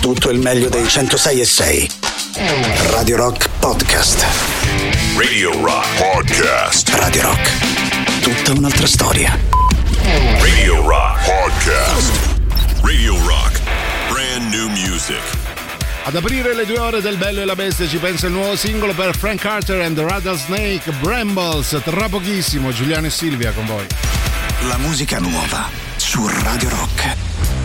tutto il meglio dei 106 e 6. Radio Rock Podcast. Radio Rock Podcast. Radio Rock. Tutta un'altra storia. Radio Rock Podcast. Radio Rock. Brand new music. Ad aprire le due ore del Bello e la Bestia ci pensa il nuovo singolo per Frank Carter and the Rattlesnake Brambles. Tra pochissimo Giuliano e Silvia con voi. La musica nuova su Radio Rock.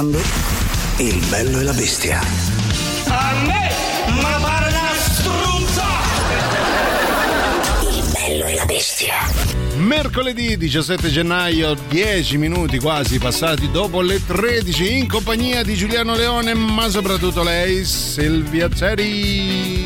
Ascoltando Il bello e la bestia. A me, ma pare una struzza! Il bello e la bestia. Mercoledì 17 gennaio, 10 minuti quasi passati dopo le 13 in compagnia di Giuliano Leone, ma soprattutto lei, Silvia Zeri.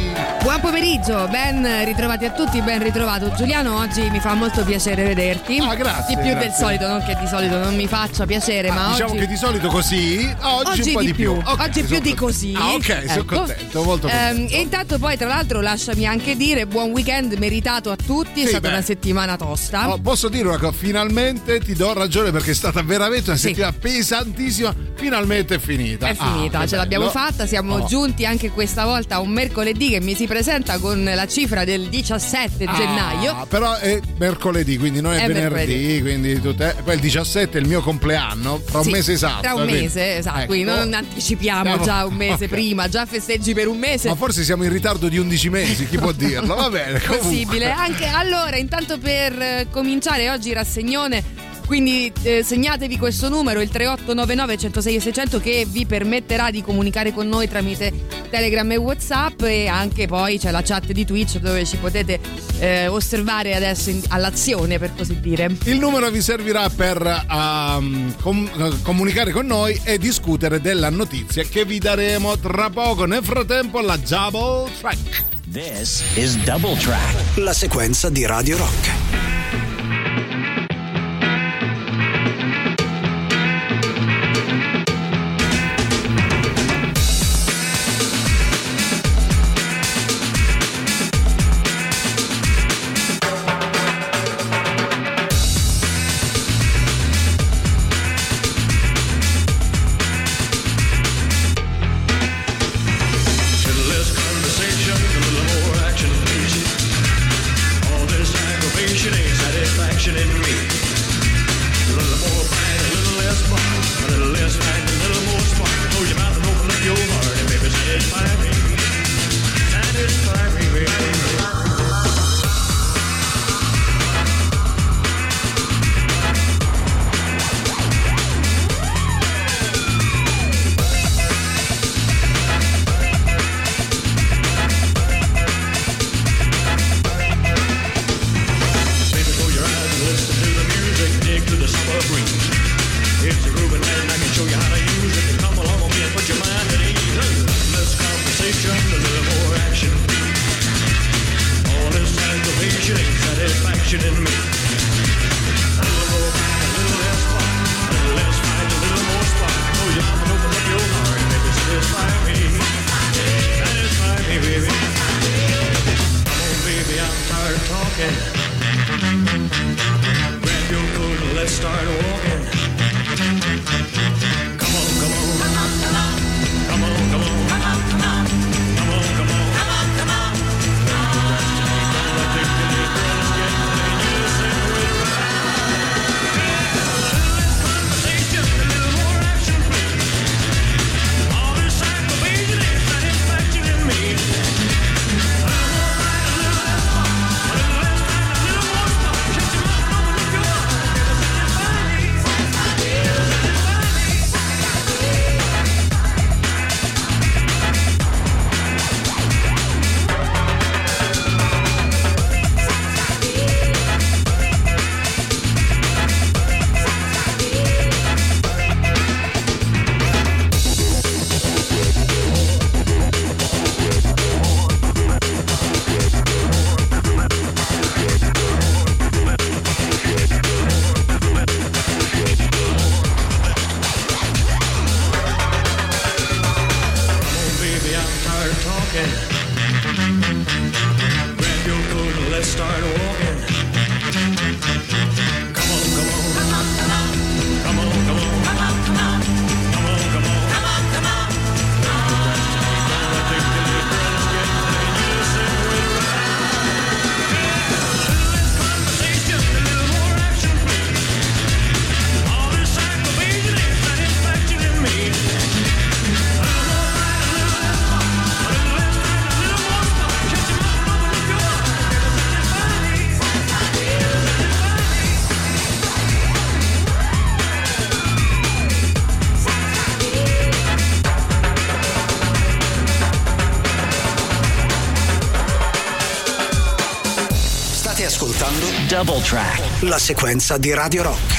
Buon pomeriggio, ben ritrovati a tutti, ben ritrovato Giuliano. Oggi mi fa molto piacere vederti. Ah, grazie, Di più grazie. del solito, non che di solito non mi faccia piacere, ma diciamo oggi. che di solito così, oggi, Oggi un po' di di più. più. Ok, Oggi più sono di così. Ah, ok, sono Ecco. contento, molto Ehm, contento. e intanto poi, tra l'altro, lasciami anche dire buon weekend meritato a tutti. È Sì, stata beh. una settimana tosta. No, posso dire una cosa, finalmente ti do ragione perché è stata veramente una Sì. settimana pesantissima, finalmente è finita. È Ah, finita, che ce l'abbiamo fatta, siamo Oh. giunti anche questa volta a un mercoledì che mi si presenta con la cifra del 17 Ah, gennaio. però è mercoledì, quindi non è, È venerdì, mercoledì. quindi tutte, poi il 17 è il mio compleanno, tra un Sì, mese esatto. Tra un quindi- mese, esatto. Ecco. Quindi non anticipiamo Siamo- già un mese Ok. prima, già festeggi per un mese. Ma forse siamo in ritardo di 11 mesi, chi può dirlo? Va bene, comunque. possibile. Anche allora, intanto per eh, cominciare oggi rassegnone. Quindi eh, segnatevi questo numero, il 3899 106 e 600 che vi permetterà di comunicare con noi tramite Telegram e Whatsapp e anche poi c'è la chat di Twitch dove ci potete eh, osservare adesso in- all'azione per così dire. Il numero vi servirà per ehm, com- eh, comunicare con noi e discutere della notizia che vi daremo tra poco. Nel frattempo la Double Track. This is Double Track. La sequenza di Radio Rock. Double Track. la sequenza di Radio Rock.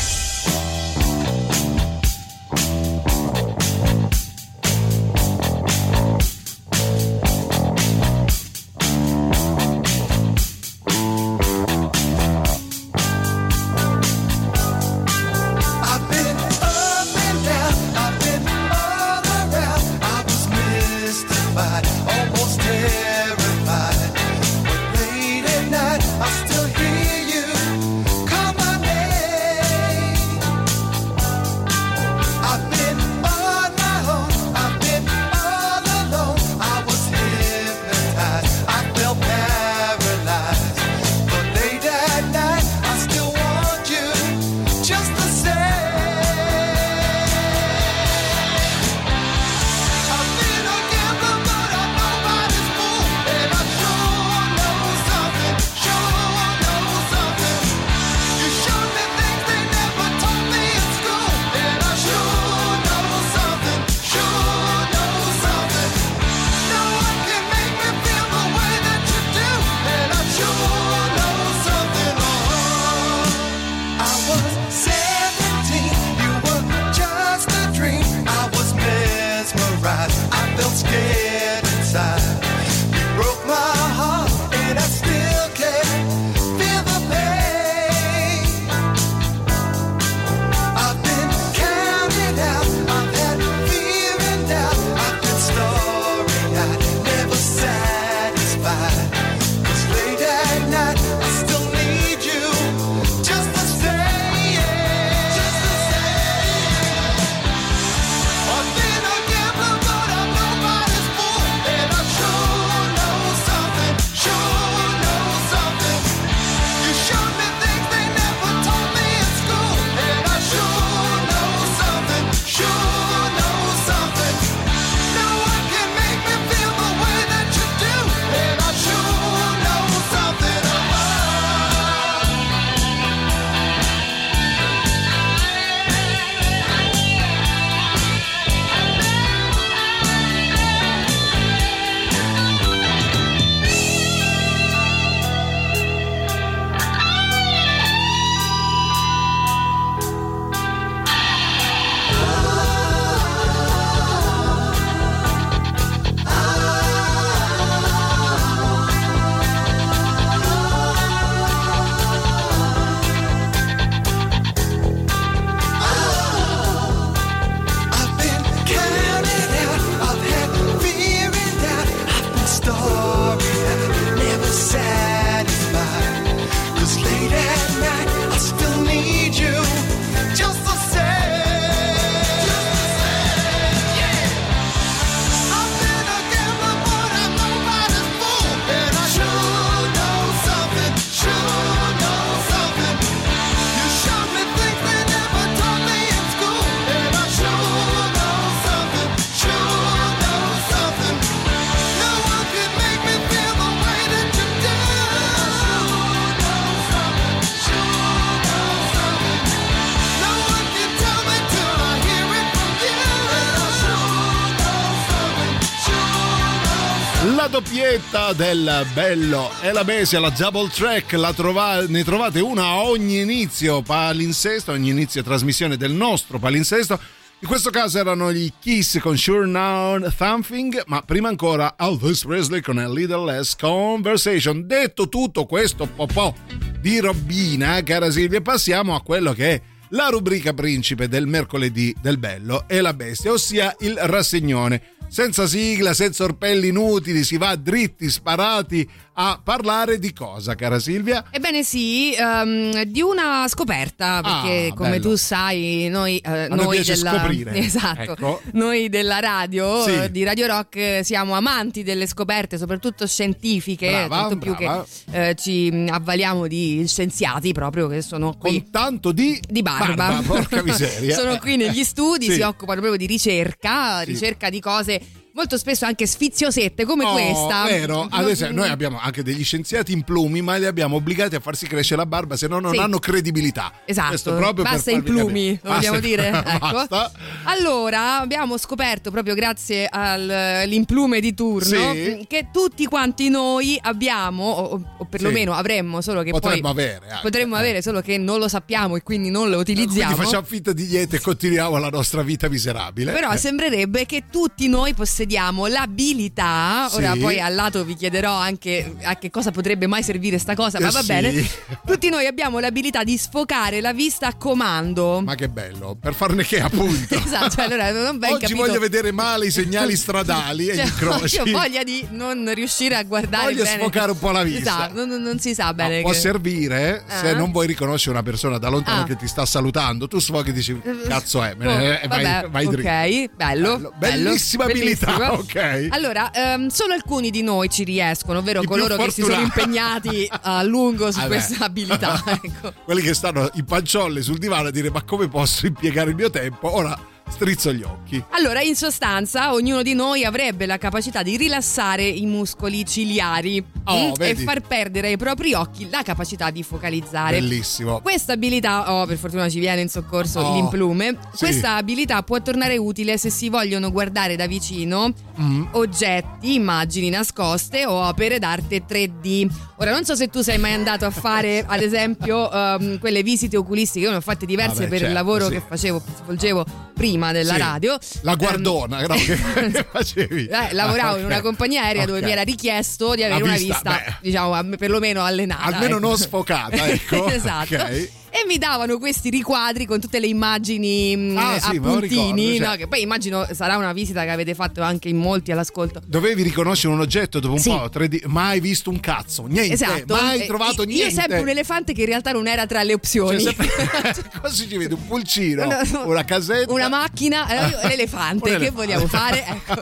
Del bello e la bestia, la double track, la trova- ne trovate una a ogni inizio palinsesto, ogni inizio trasmissione del nostro palinsesto. In questo caso erano gli Kiss con Sure Now Something, ma prima ancora Elvis Presley con A Little Less Conversation. Detto tutto questo po' di robina, cara Silvia, passiamo a quello che è la rubrica principe del mercoledì del bello e la bestia, ossia il rassegnone. Senza sigla, senza orpelli inutili, si va dritti, sparati a parlare di cosa, cara Silvia? Ebbene sì, ehm, di una scoperta, perché Ah, come bello. tu sai, noi, eh, noi della, esatto, Ecco. noi della radio, Sì. eh, di Radio Rock, siamo amanti delle scoperte, soprattutto scientifiche, Brava, tanto più brava. che eh, ci avvaliamo di scienziati proprio che sono qui. Con tanto di, di barba, porca miseria. sono qui negli studi, Sì. si occupano proprio di ricerca, Sì. ricerca di cose molto spesso anche sfiziosette come Oh, questa. Vero, adesso noi abbiamo anche degli scienziati in plumi, ma li abbiamo obbligati a farsi crescere la barba, se no non Sì. hanno credibilità. Esatto, Questo proprio basta i plumi, vogliamo dire? Ecco. Allora, abbiamo scoperto proprio grazie al- all'implume di turno Sì. che tutti quanti noi abbiamo, o, o perlomeno avremmo, solo che Potremmo poi avere. anche, potremmo eh. avere, solo che non lo sappiamo e quindi non lo utilizziamo. Quindi facciamo finta di niente e continuiamo la nostra vita miserabile. Però Eh. sembrerebbe che tutti noi possediamo l'abilità, ora Sì. poi al lato vi chiederò anche a che cosa potrebbe mai servire sta cosa, ma Eh va sì. bene. Tutti noi abbiamo l'abilità di sfocare la vista a comando. Ma che bello, per farne che appunto. Esatto, cioè, allora non ben Oggi capito. voglio vedere male i segnali stradali e Cioè, gli incroci. Io ho voglia di non riuscire a guardare Voglio bene. sfocare un po' la vista. Esatto, non, non si sa bene. può che- servire se Ah. non vuoi riconoscere una persona da lontano Ah. che ti sta salutando. Tu sfoghi e dici: Cazzo è, Oh, ne- e vai, vabbè, vai dritto. ok, bello, Bello. bello, Bellissima abilità, bellissimo. ok. Allora, ehm, solo alcuni di noi ci riescono, ovvero I coloro che si sono impegnati a lungo su Vabbè. questa abilità. Ecco. Quelli che stanno in panciolle sul divano a dire: Ma come posso impiegare il mio tempo? Ora strizzo gli occhi. Allora, in sostanza, ognuno di noi avrebbe la capacità di rilassare i muscoli ciliari Oh, mm, e far perdere ai propri occhi la capacità di focalizzare. Bellissimo. Questa abilità, oh, per fortuna ci viene in soccorso Oh, l'implume. sì. Questa abilità può tornare utile se si vogliono guardare da vicino Mm. oggetti, immagini nascoste o opere d'arte 3D. Ora, non so se tu sei mai andato a fare, ad esempio, ehm, quelle visite oculistiche. Io ne ho fatte diverse Vabbè, per certo, il lavoro sì. che facevo, svolgevo prima della Sì. radio. La guardona, no, che, facevi? eh, lavoravo Ah, in una compagnia aerea dove Ok. mi era richiesto di avere La una vista, vista, beh. diciamo, am- perlomeno allenata. Almeno ecco. non sfocata, ecco. esatto. Ok. E mi davano questi riquadri con tutte le immagini mh, Ah, a sì, me lo puntini, ricordo, cioè. no, che poi immagino sarà una visita che avete fatto anche in molti all'ascolto. Dovevi riconoscere un oggetto dopo un Sì. po', 3D, mai visto un cazzo, niente, Esatto. mai Eh, trovato io- niente. Io sempre un elefante che in realtà non era tra le opzioni. Cioè, sempre- Così ci vede un pulcino, No, no. una casetta. Una macchina, eh, l'elefante, Un che vogliamo fare? Ecco.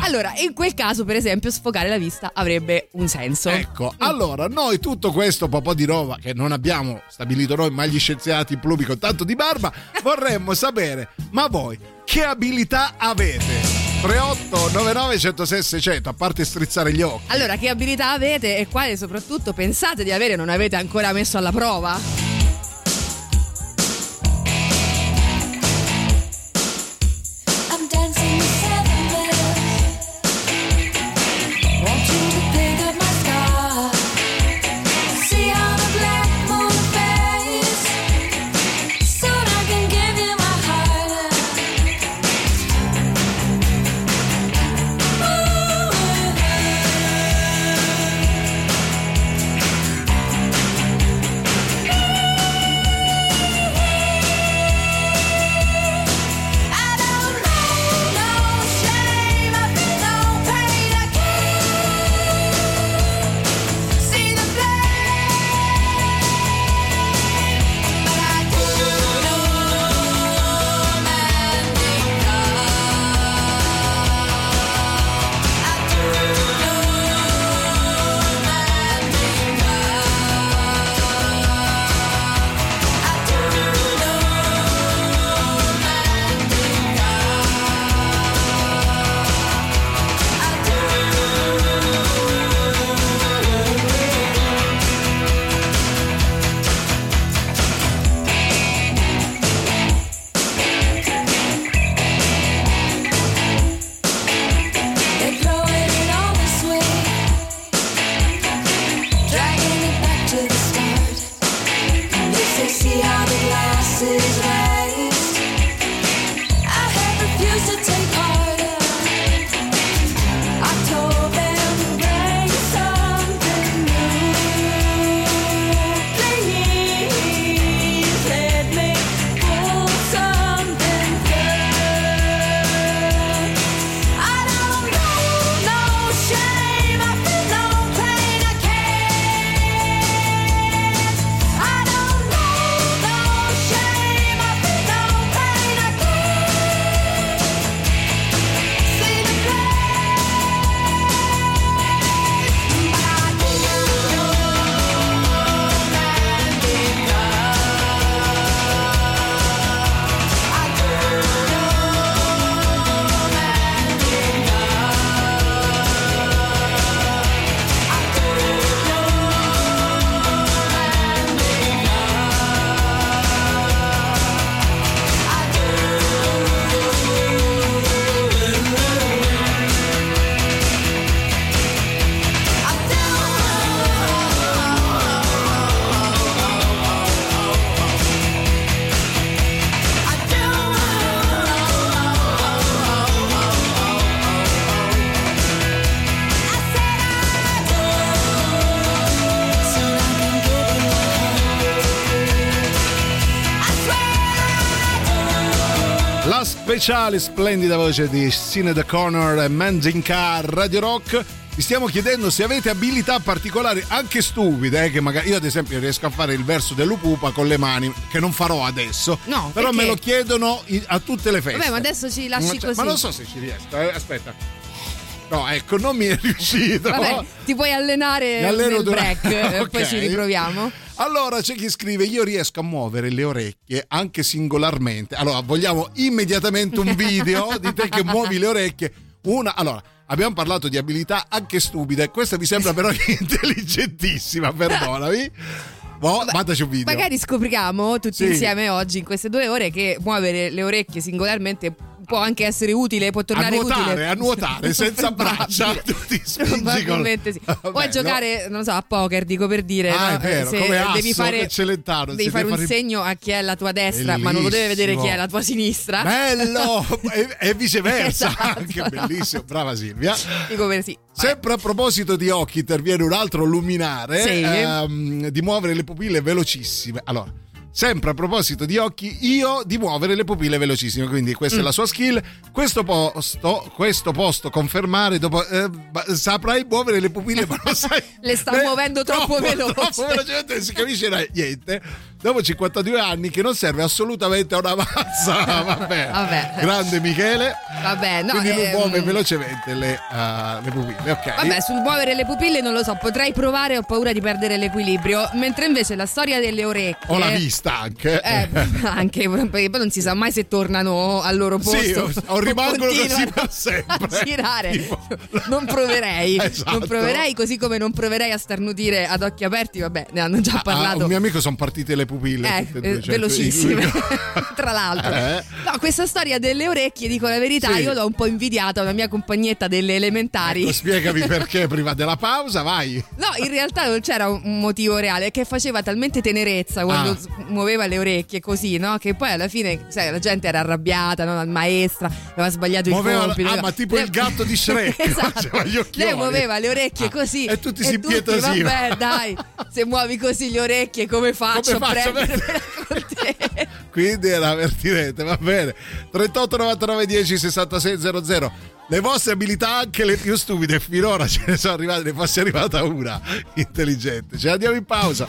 Allora, in quel caso, per esempio, sfocare la vista avrebbe un senso. Ecco, allora noi tutto questo po' di roba che non abbiamo stabilito noi, ma gli scienziati plumi con tanto di barba, vorremmo sapere, ma voi che abilità avete? 3899 106 600, a parte strizzare gli occhi. Allora, che abilità avete e quale soprattutto pensate di avere e non avete ancora messo alla prova? Speciale, splendida voce di Sinead Connor e Mandinka Radio Rock. Vi stiamo chiedendo se avete abilità particolari, anche stupide, eh, che magari io ad esempio riesco a fare il verso dell'upupa con le mani, che non farò adesso. No, però perché? me lo chiedono a tutte le feste. Vabbè, ma adesso ci lasci così. Ma non so se ci riesco, eh, aspetta. No, ecco, non mi è riuscito. Vabbè, ti puoi allenare Mi alleno nel break, eh, Ok. poi ci riproviamo. Allora c'è chi scrive: Io riesco a muovere le orecchie anche singolarmente. Allora, vogliamo immediatamente un video di te che muovi le orecchie. Una, allora. Abbiamo parlato di abilità anche stupide, questa mi sembra però intelligentissima, perdonami. Boh, mandaci un video. Magari scopriamo tutti Sì. insieme oggi, in queste due ore, che muovere le orecchie singolarmente può anche essere utile, può a tornare nuotare, utile. a nuotare, senza braccia, Probabile. tu ti spingi con... Probabilmente sì. Puoi Vabbè, giocare, non lo so, a poker, dico per dire. Ah, no? è vero, Se come devi Asso, fare, Celentano, devi fare un fare- segno a chi è la tua destra, ma non lo deve vedere chi è la tua sinistra. Bello! e, e viceversa, Esatto, anche no. bellissimo, brava Silvia. Dico per sì. Sempre a proposito di occhi, interviene un altro luminare Sì. ehm, di muovere le pupille velocissime. Allora, sempre a proposito di occhi, io di muovere le pupille velocissime. Quindi questa Mm. è la sua skill. Questo posto, questo posto confermare dopo. eh, saprai muovere le pupille, ma non sai. Le sta Beh, muovendo troppo veloce. Troppo velocemente non si capisce niente. Dopo 52 anni, che non serve assolutamente a una mazza. Vabbè. Vabbè. Grande Michele. Vabbè, no. Quindi lui ehm, muove velocemente le, eh, le pupille. Ok. Vabbè, sul muovere le pupille non lo so, potrei provare, ho paura di perdere l'equilibrio. Mentre invece la storia delle orecchie. Ho la vista anche. Eh, anche perché poi non si sa mai se tornano al loro posto. Sì, o- o rimangono così per sempre. A girare. Tipo- Non proverei. Esatto. Non proverei, così come non proverei a starnutire ad occhi aperti. Vabbè, ne hanno già Ah, parlato. un mio amico sono partite le pupille. Eh, tutte e due, eh, cioè, velocissime, tra l'altro. Eh? No, questa storia delle orecchie, dico la verità, Sì. io l'ho un po' invidiata a una mia compagnetta delle elementari. Ecco, spiegami perché prima della pausa, vai. No, in realtà non c'era un motivo reale, che faceva talmente tenerezza quando Ah. muoveva le orecchie così, no? Che poi alla fine, sai, la gente era arrabbiata, no? La maestra aveva sbagliato Muoveva- il compito. ah, ma tipo il gatto di Shrek, esatto. faceva gli occhioli. Lei muoveva le orecchie Ah, così. e tutti si impietosivano. Vabbè, dai, se muovi così le orecchie, come faccio Come te? Quindi era avvertirete, va bene. 38 99 10 66 00. Le vostre abilità, anche le più stupide, finora ce ne sono arrivate, ne fosse arrivata una intelligente. Ce la diamo in pausa.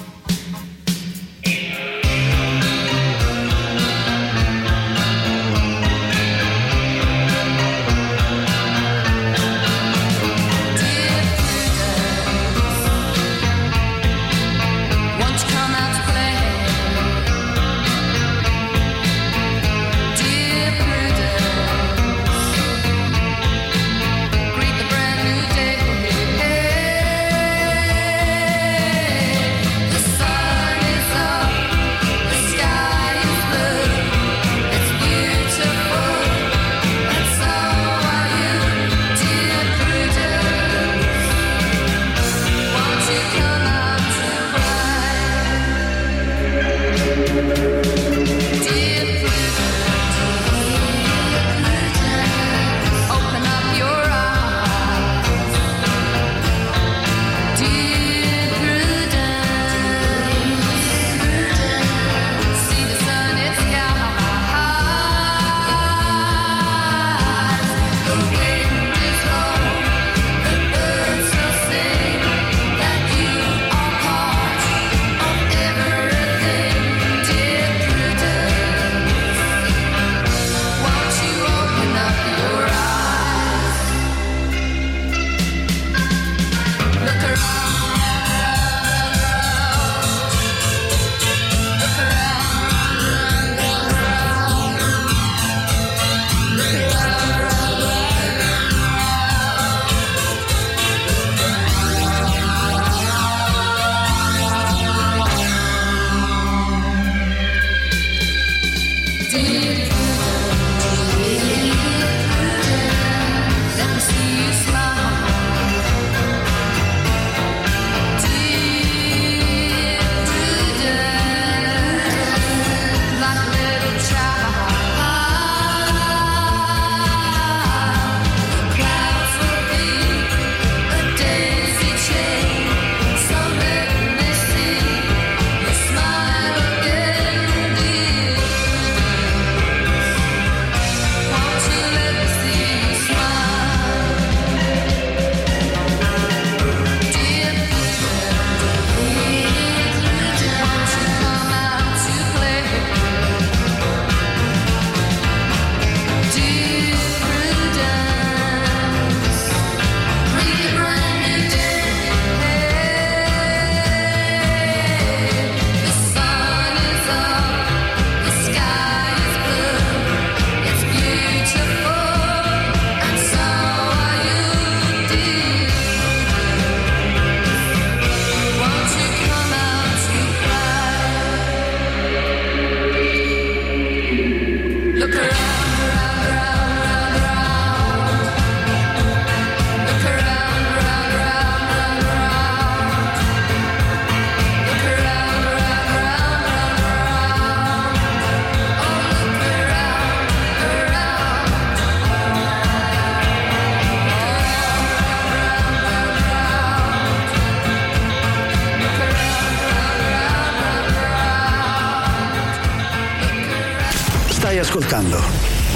Ascoltando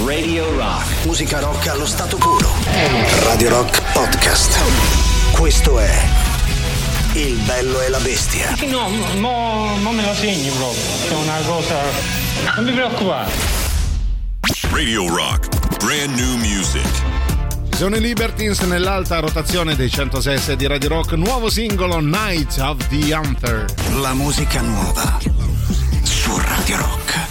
Radio Rock. musica rock allo stato puro. Radio Rock Podcast. Questo è Il bello e la bestia. No, no, non me la segni proprio. È una cosa. Non mi preoccupare. Radio Rock. Brand new music. Sono i Libertines nell'alta rotazione dei 106 di Radio Rock, nuovo singolo Night of the Hunter. La musica nuova su Radio Rock.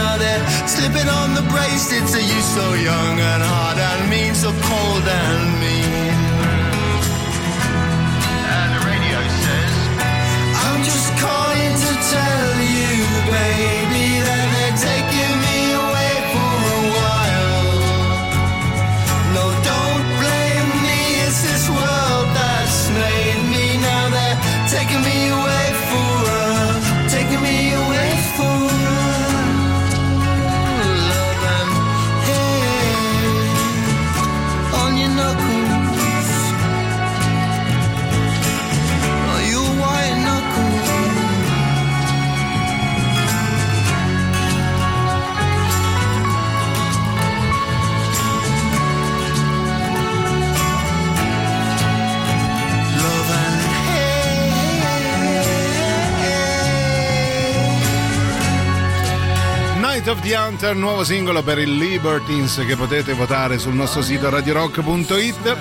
Now they're slipping on the bracelets. Are you so young and hard and mean, so cold and mean? Night of the Hunter, nuovo singolo per il Libertines che potete votare sul nostro sito radiorock.it.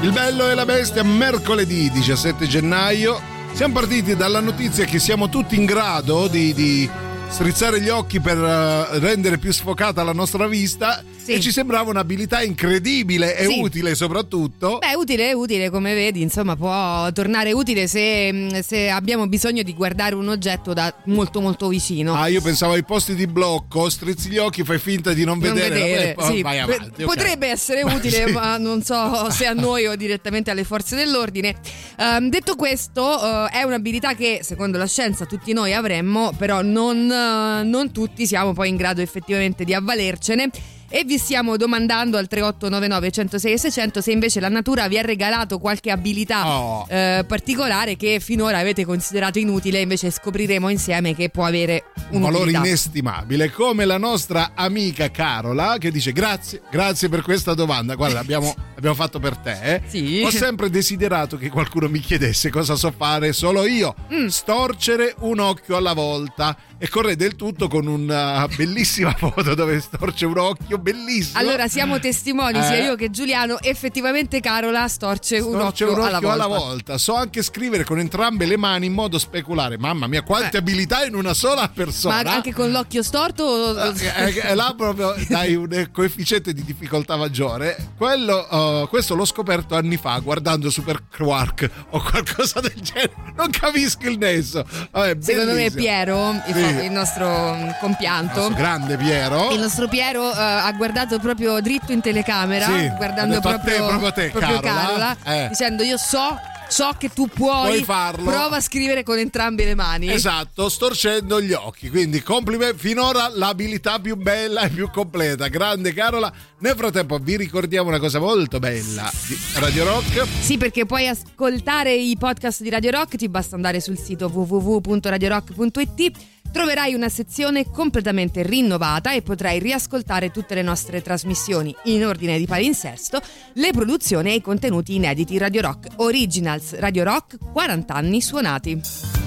Il bello e la bestia, mercoledì 17 gennaio. Siamo partiti dalla notizia che siamo tutti in grado di, di strizzare gli occhi per eh, rendere più sfocata la nostra vista Sì. e ci sembrava un'abilità incredibile e Sì. utile soprattutto. Beh, utile è utile, come vedi, insomma, può tornare utile se, se abbiamo bisogno di guardare un oggetto da molto molto vicino. Ah, io pensavo ai posti di blocco, strizzi gli occhi, fai finta di non, non vedere. vedere, vabbè, sì. vai avanti, potrebbe essere utile, sì. ma non so se a noi o direttamente alle forze dell'ordine. Ehm, detto questo, eh, è un'abilità che secondo la scienza tutti noi avremmo, però non, eh, non tutti siamo poi in grado effettivamente di avvalercene. E vi stiamo domandando al 3899 106 e 600 se invece la natura vi ha regalato qualche abilità Oh. eh, particolare che finora avete considerato inutile, invece scopriremo insieme che può avere un valore inestimabile, come la nostra amica Carola che dice grazie, grazie per questa domanda. Guarda, abbiamo, abbiamo fatto per te. eh. Sì. Ho sempre desiderato che qualcuno mi chiedesse cosa so fare solo io. Mm. Storcere un occhio alla volta e corre del tutto con una bellissima foto dove storce un occhio, bellissimo. Allora siamo testimoni, sia Eh. io che Giuliano, effettivamente Carola storce un Storce occhio, un alla, occhio volta. alla volta. So anche scrivere con entrambe le mani in modo speculare. Mamma mia, quante abilità in una sola Ma persona. anche con l'occhio storto? o- Eh, eh, là proprio dai un eh, coefficiente di difficoltà maggiore. Quello, eh, questo l'ho scoperto anni fa guardando Super Quark o qualcosa del genere. Non capisco il nesso. Vabbè, Secondo me. Piero, il, il nostro mm, compianto, Nostro grande Piero. il nostro Piero eh, ha guardato proprio dritto in telecamera, Sì, guardando detto a te, proprio, proprio a te, proprio Carola. Carola, Eh. dicendo io so, so che tu puoi, Puoi farlo. prova a scrivere con entrambe le mani. Esatto, storcendo gli occhi. Quindi complimenti. Finora l'abilità più bella e più completa. Grande Carola. Nel frattempo vi ricordiamo una cosa molto bella di Radio Rock. Sì, perché puoi ascoltare i podcast di Radio Rock, ti basta andare sul sito www.radiorock.it. Troverai una sezione completamente rinnovata e potrai riascoltare tutte le nostre trasmissioni in ordine di palinsesto, le produzioni e i contenuti inediti Radio Rock Originals Radio Rock 40 anni suonati.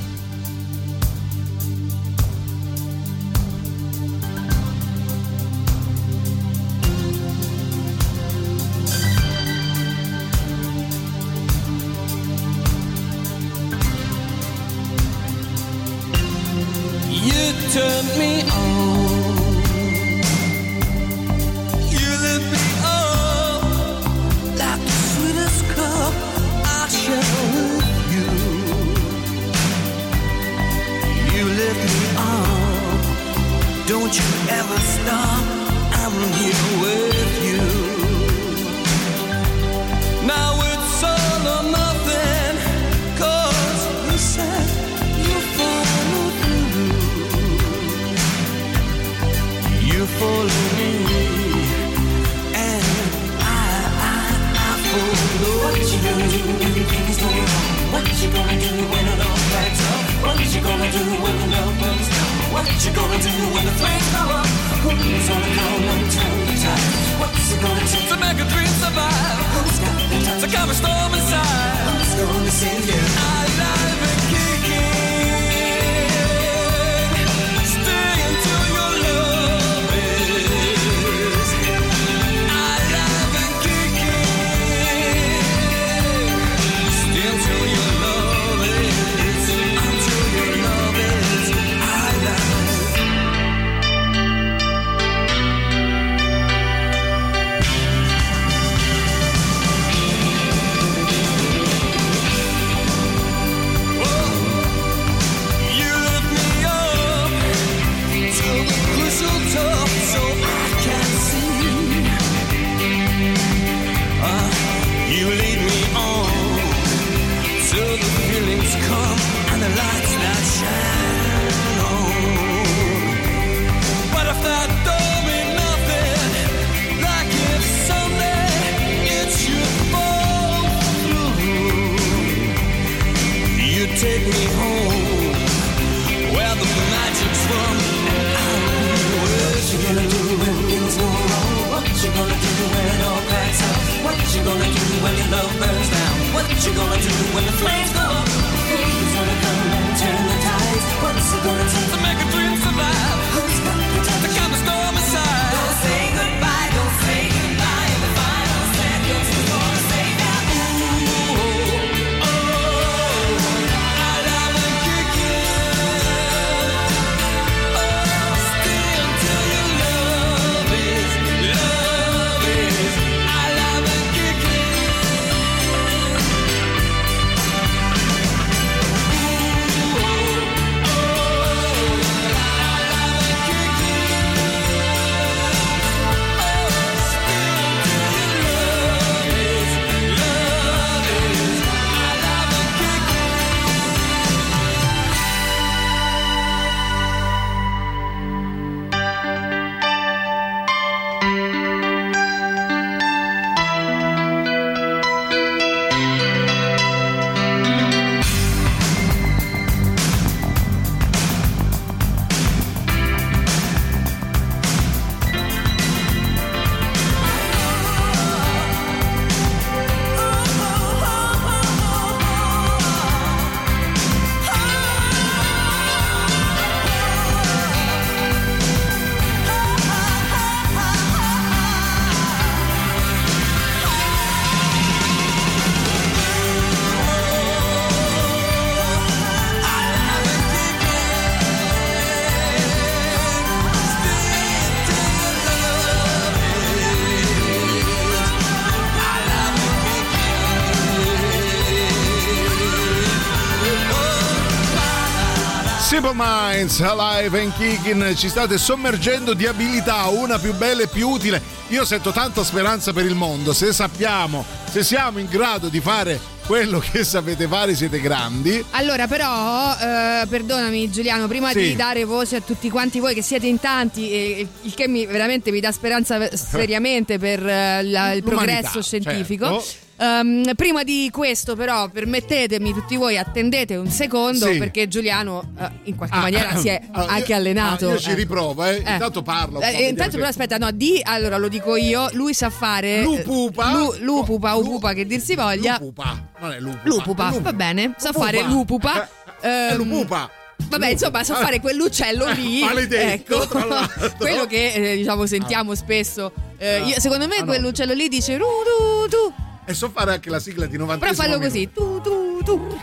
Minds, Alive and Kicking, ci state sommergendo di abilità, una più bella e più utile. Io sento tanta speranza per il mondo, se sappiamo, se siamo in grado di fare quello che sapete fare, siete grandi. Allora, però, eh, perdonami Giuliano, prima Sì. di dare voce a tutti quanti voi che siete in tanti, e- il che mi, veramente mi dà speranza seriamente per eh, la- il L'umanità, progresso scientifico. certo. Ehm, prima di questo, però, permettetemi tutti voi, attendete un secondo Sì. perché Giuliano eh, in qualche Ah, maniera si è allora, anche allenato. ah, io ci Eh. riprovo, eh. Eh. Intanto parlo. Eh, intanto però aspetta, no, di allora lo dico io, lui sa fare Lupupa. Lu, lupupa o pupa che dir si voglia. Lupupa, non è lupupa. Lupupa, Lupupa. va bene, sa Lupupa. fare lupupa. Eh, È Ehm, lupupa. Vabbè, insomma, sa fare quell'uccello lì. Maledetto, ecco. Quello che diciamo sentiamo spesso. Eh, io- secondo me Ah, quell'uccello lì dice ru tu tu. E so fare anche la sigla di 90 Però fallo così. Tu tu tu.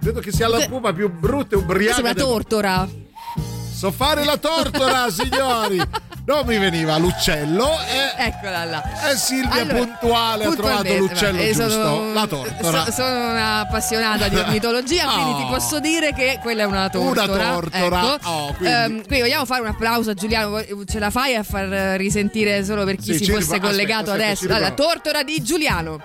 Credo che sia la pupa più brutta e ubriaca. Sembra del- tortora. So fare la tortora, signori. Non mi veniva l'uccello e, Eccola là. e Silvia Allora, puntuale ha trovato l'uccello eh, giusto. sono- la tortora. so- sono una appassionata di ornitologia, quindi Oh. ti posso dire che quella è una tortora. Una tortora. Ecco. Oh, quindi- Ehm, quindi vogliamo fare un applauso a Giuliano? Ce la fai a far risentire solo per chi Sì, si fosse ripro- aspetta, collegato aspetta, adesso? ci Allora, tortora di Giuliano.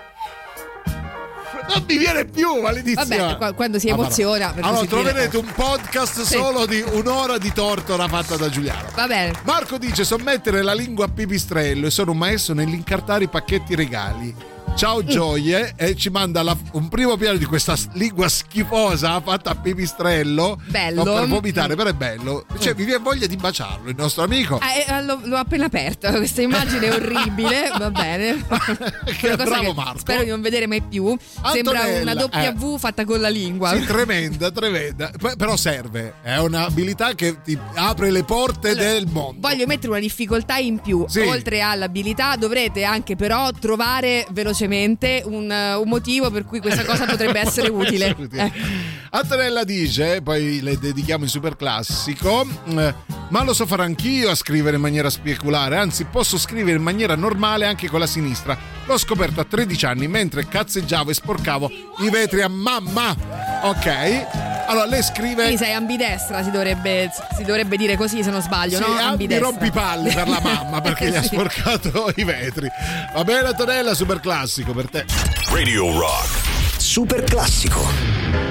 Non mi viene più, maledizione. Vabbè, qua- quando si emoziona, Allora, dire. troverete un podcast Sì. solo di un'ora di tortora fatta da Giuliano. Va bene. Marco dice: So mettere la lingua a pipistrello e sono un maestro nell'incartare i pacchetti regali. Ciao Mm. gioie e ci manda la- un primo piano di questa lingua schifosa fatta a pipistrello. Bello. Sto per vomitare, però è bello. Cioè, mi viene voglia di baciarlo, il nostro amico. Ah, eh, l'ho, l'ho appena aperta, questa immagine è orribile, va bene. Che Una bravo che Marco. Spero di non vedere mai più. Sembra Antonella, una eh. W fatta con la lingua. Sì, tremenda, tremenda. P- Però serve, è un'abilità che ti apre le porte Allora, del mondo. Voglio mettere una difficoltà in più. Sì. Oltre all'abilità, dovrete anche però trovare velocemente un, un motivo per cui questa cosa potrebbe essere utile. Essere utile. Ecco. Antonella dice, poi le dedichiamo il super classico, eh, ma lo so fare anch'io a scrivere in maniera speculare, anzi posso scrivere in maniera normale anche con la sinistra. L'ho scoperto a 13 anni mentre cazzeggiavo e sporcavo i vetri a mamma. Ok? Allora lei scrive... Quindi sei ambidestra, si dovrebbe, si dovrebbe dire così se non sbaglio, Sì, no? ah, mi Ambidestra. rompi i palli per la mamma perché gli ha Sì. sporcato i vetri. Va bene, Antonella, super classico per te. Radio Rock. Super classico.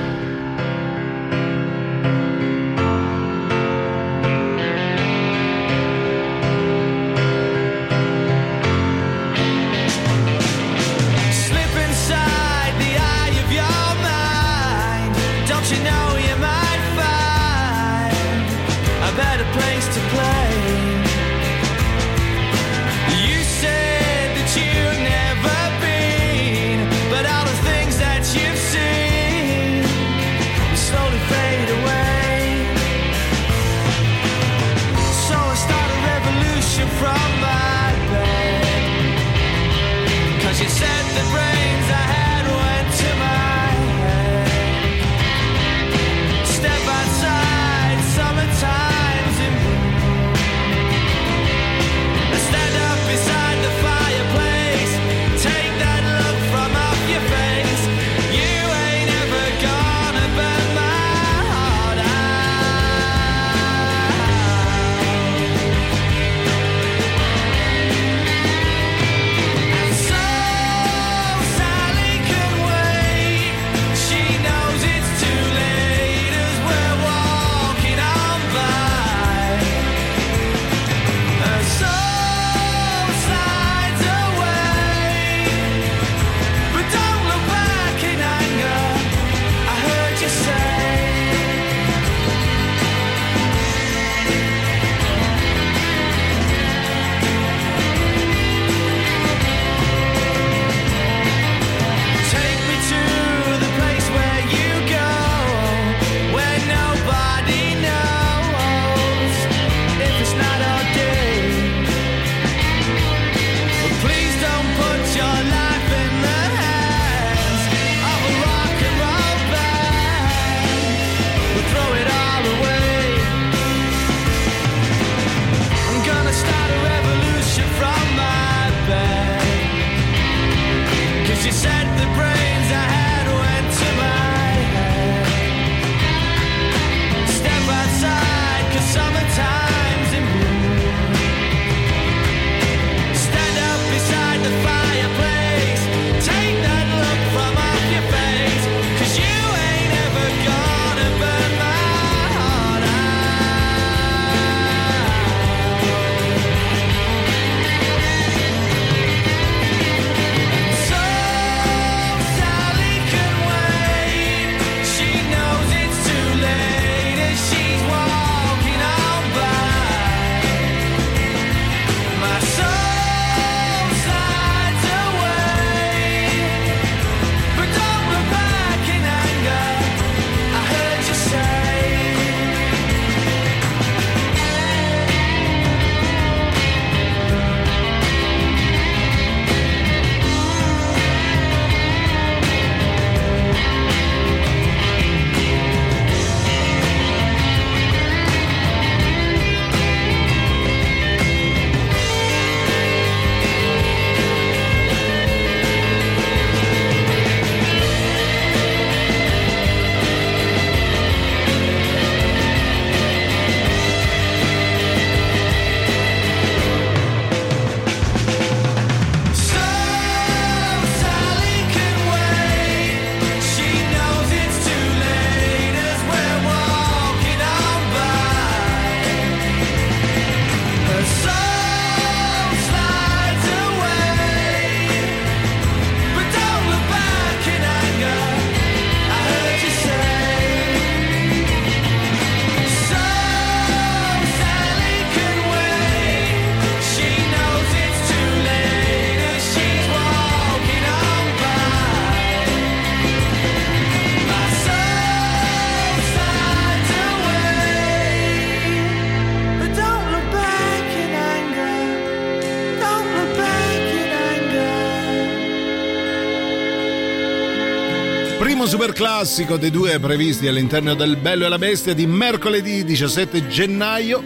Super classico dei due previsti all'interno del Bello e la Bestia di mercoledì 17 gennaio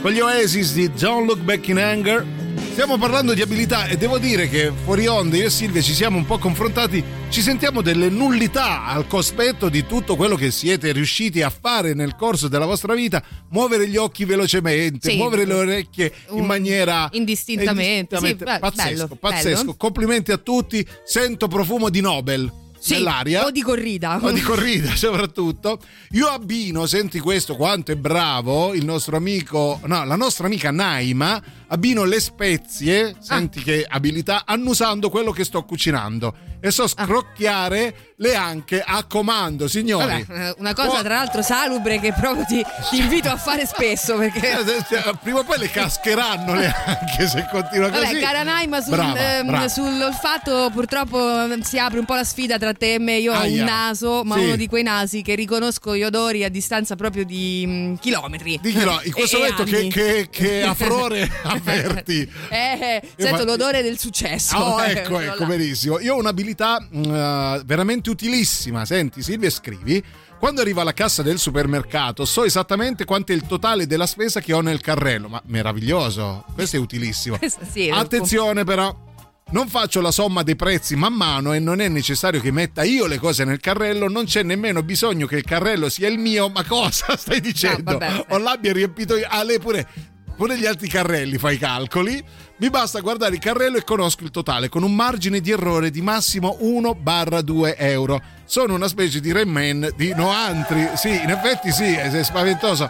con gli Oasis di Don't Look Back in Anger. Stiamo parlando di abilità e devo dire che fuori onda io e Silvia ci siamo un po' confrontati, ci sentiamo delle nullità al cospetto di tutto quello che siete riusciti a fare nel corso della vostra vita, muovere gli occhi velocemente, Sì. muovere le orecchie in maniera indistintamente. Sì, beh, pazzesco, bello, pazzesco. bello. Complimenti a tutti, sento profumo di Nobel Sì, nell'aria. o di corrida. O di corrida soprattutto. Io abbino, senti questo, quanto è bravo il nostro amico, no, la nostra amica Naima, abbino le spezie, senti che abilità, annusando quello che sto cucinando e so scrocchiare le anche a comando, signori. Vabbè, eh, una cosa Oh. tra l'altro salubre che proprio ti, ti invito a fare spesso perché... Eh, Prima o poi le cascheranno le anche se continua così. Vabbè, cara Naima, sul, Brava, ehm, brava. sull'olfatto purtroppo ehm, si apre un po' la sfida tra te e me. Io ho Aia. un naso, ma Sì. uno di quei nasi che riconosco gli odori a distanza proprio di mm, chilometri. Di chilo- in questo E- e momento che, che, che a furore avverti. Eh, sento fa- l'odore del successo. Oh, Eh, ecco, ecco, là. benissimo. Io ho un'abilità mm, eh, veramente utilissima. Senti, Silvia, scrivi. Quando arrivo alla cassa del supermercato so esattamente quanto è il totale della spesa che ho nel carrello. Ma meraviglioso, questo è utilissimo. Sì, Attenzione però, non faccio la somma dei prezzi man mano e non è necessario che metta io le cose nel carrello, non c'è nemmeno bisogno che il carrello sia il mio, ma cosa stai dicendo? No, vabbè. o l'abbia riempito io. Ah, lei pure, pure gli altri carrelli fa i calcoli. Mi basta guardare il carrello e conosco il totale con un margine di errore di massimo 1-2 euro. Sono una specie di Rayman di Noantri. Sì, in effetti sì, è spaventoso.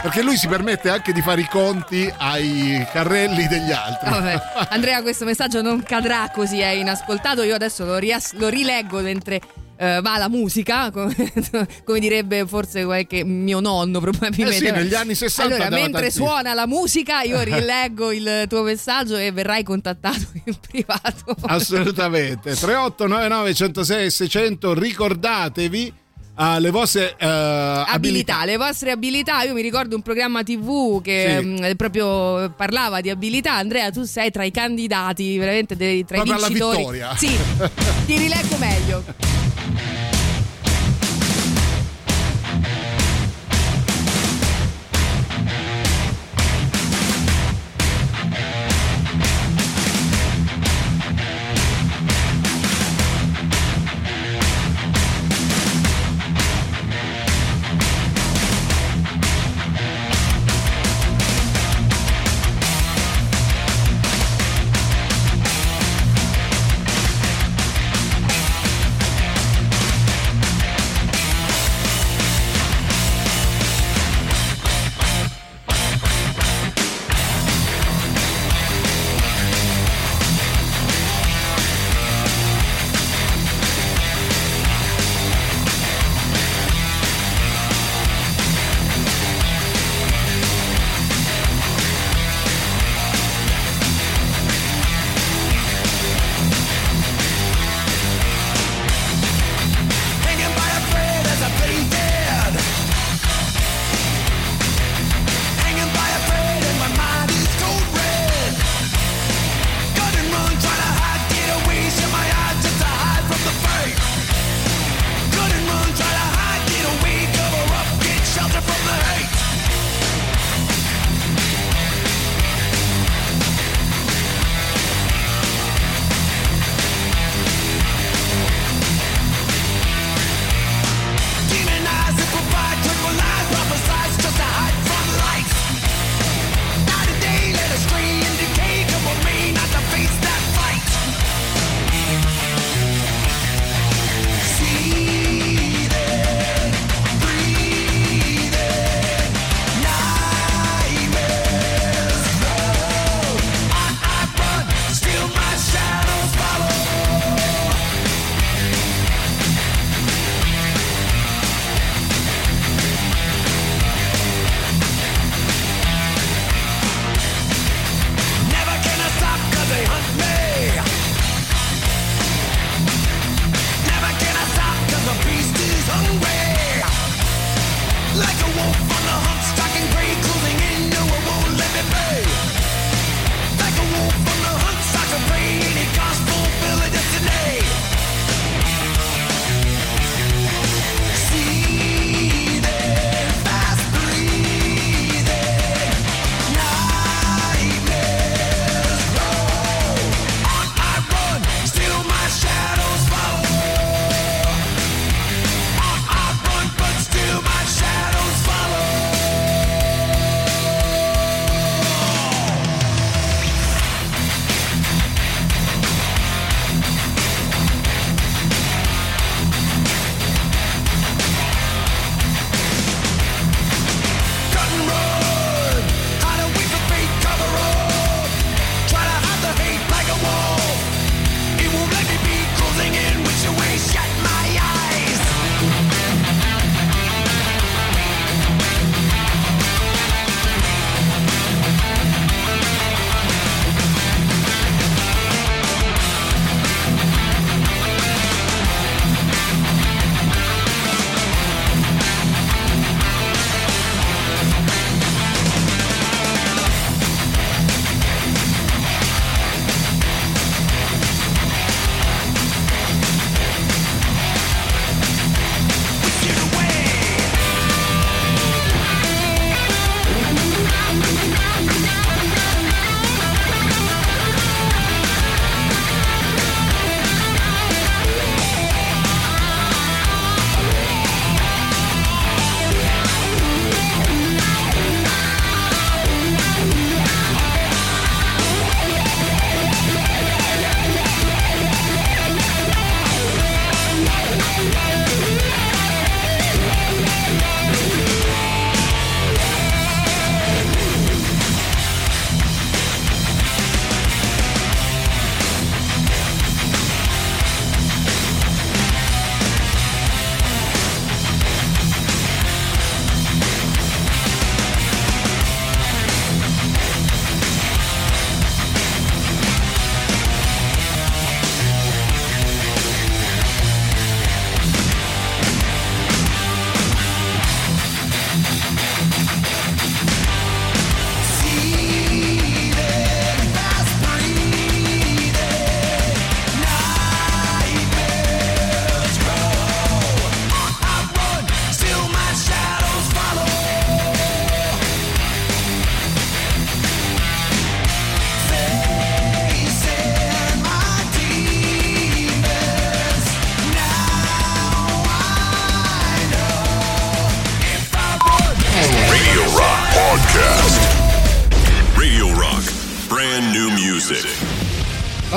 Perché lui si permette anche di fare i conti ai carrelli degli altri. Vabbè. Andrea, questo messaggio non cadrà così, è inascoltato. Io adesso lo, rias- lo rileggo mentre eh, va la musica, come, come direbbe forse qualche mio nonno probabilmente. Eh sì, negli anni 60 Allora, mentre tantissimo. suona la musica, io rileggo il tuo messaggio e verrai contattato in privato. Assolutamente. 3899 106 600, ricordatevi ah, le vostre eh, abilità. abilità, le vostre abilità. Io mi ricordo un programma TV che Sì. mh, proprio parlava di abilità. Andrea, tu sei tra i candidati, veramente dei, tra Proprio i alla vincitori. vittoria. Sì, ti rileggo meglio.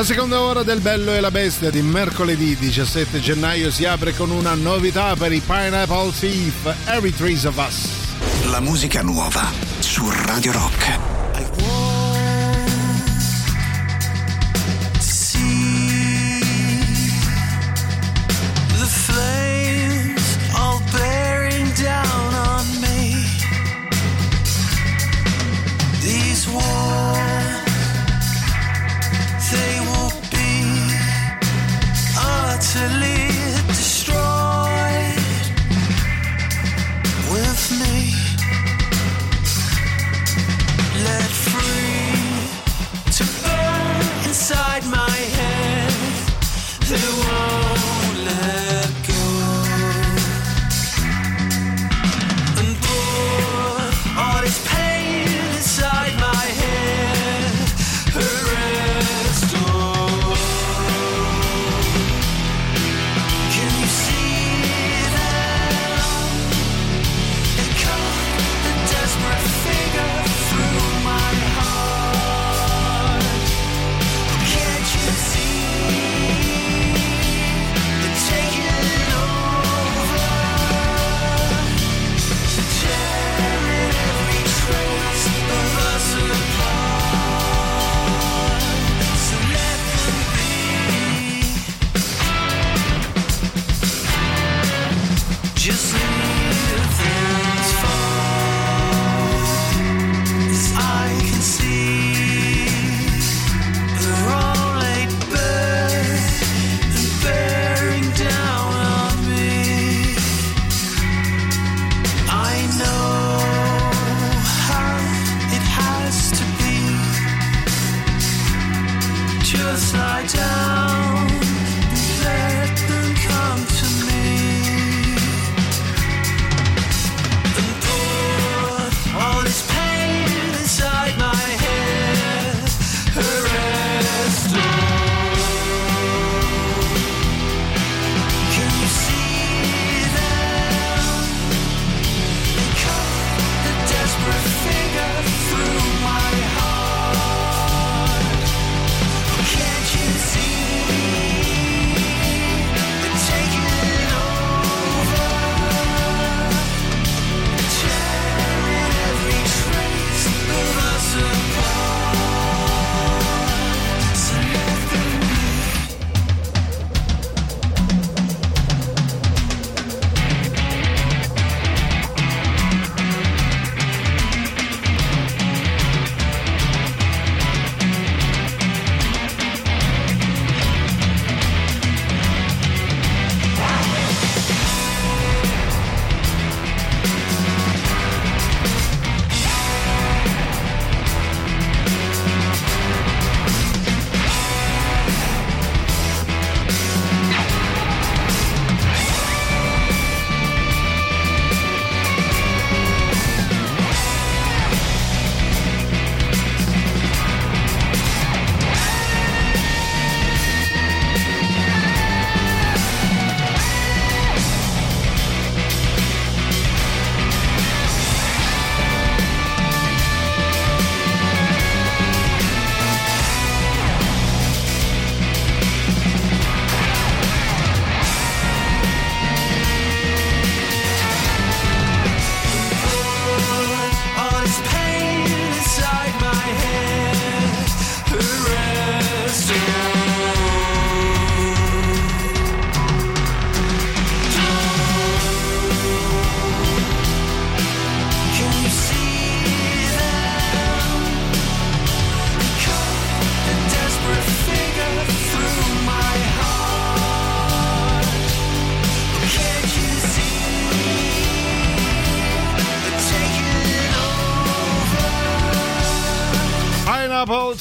La seconda ora del Bello e la Bestia di mercoledì 17 gennaio si apre con una novità per i Pineapple Thief, Every Trees of Us. La musica nuova su Radio Rock.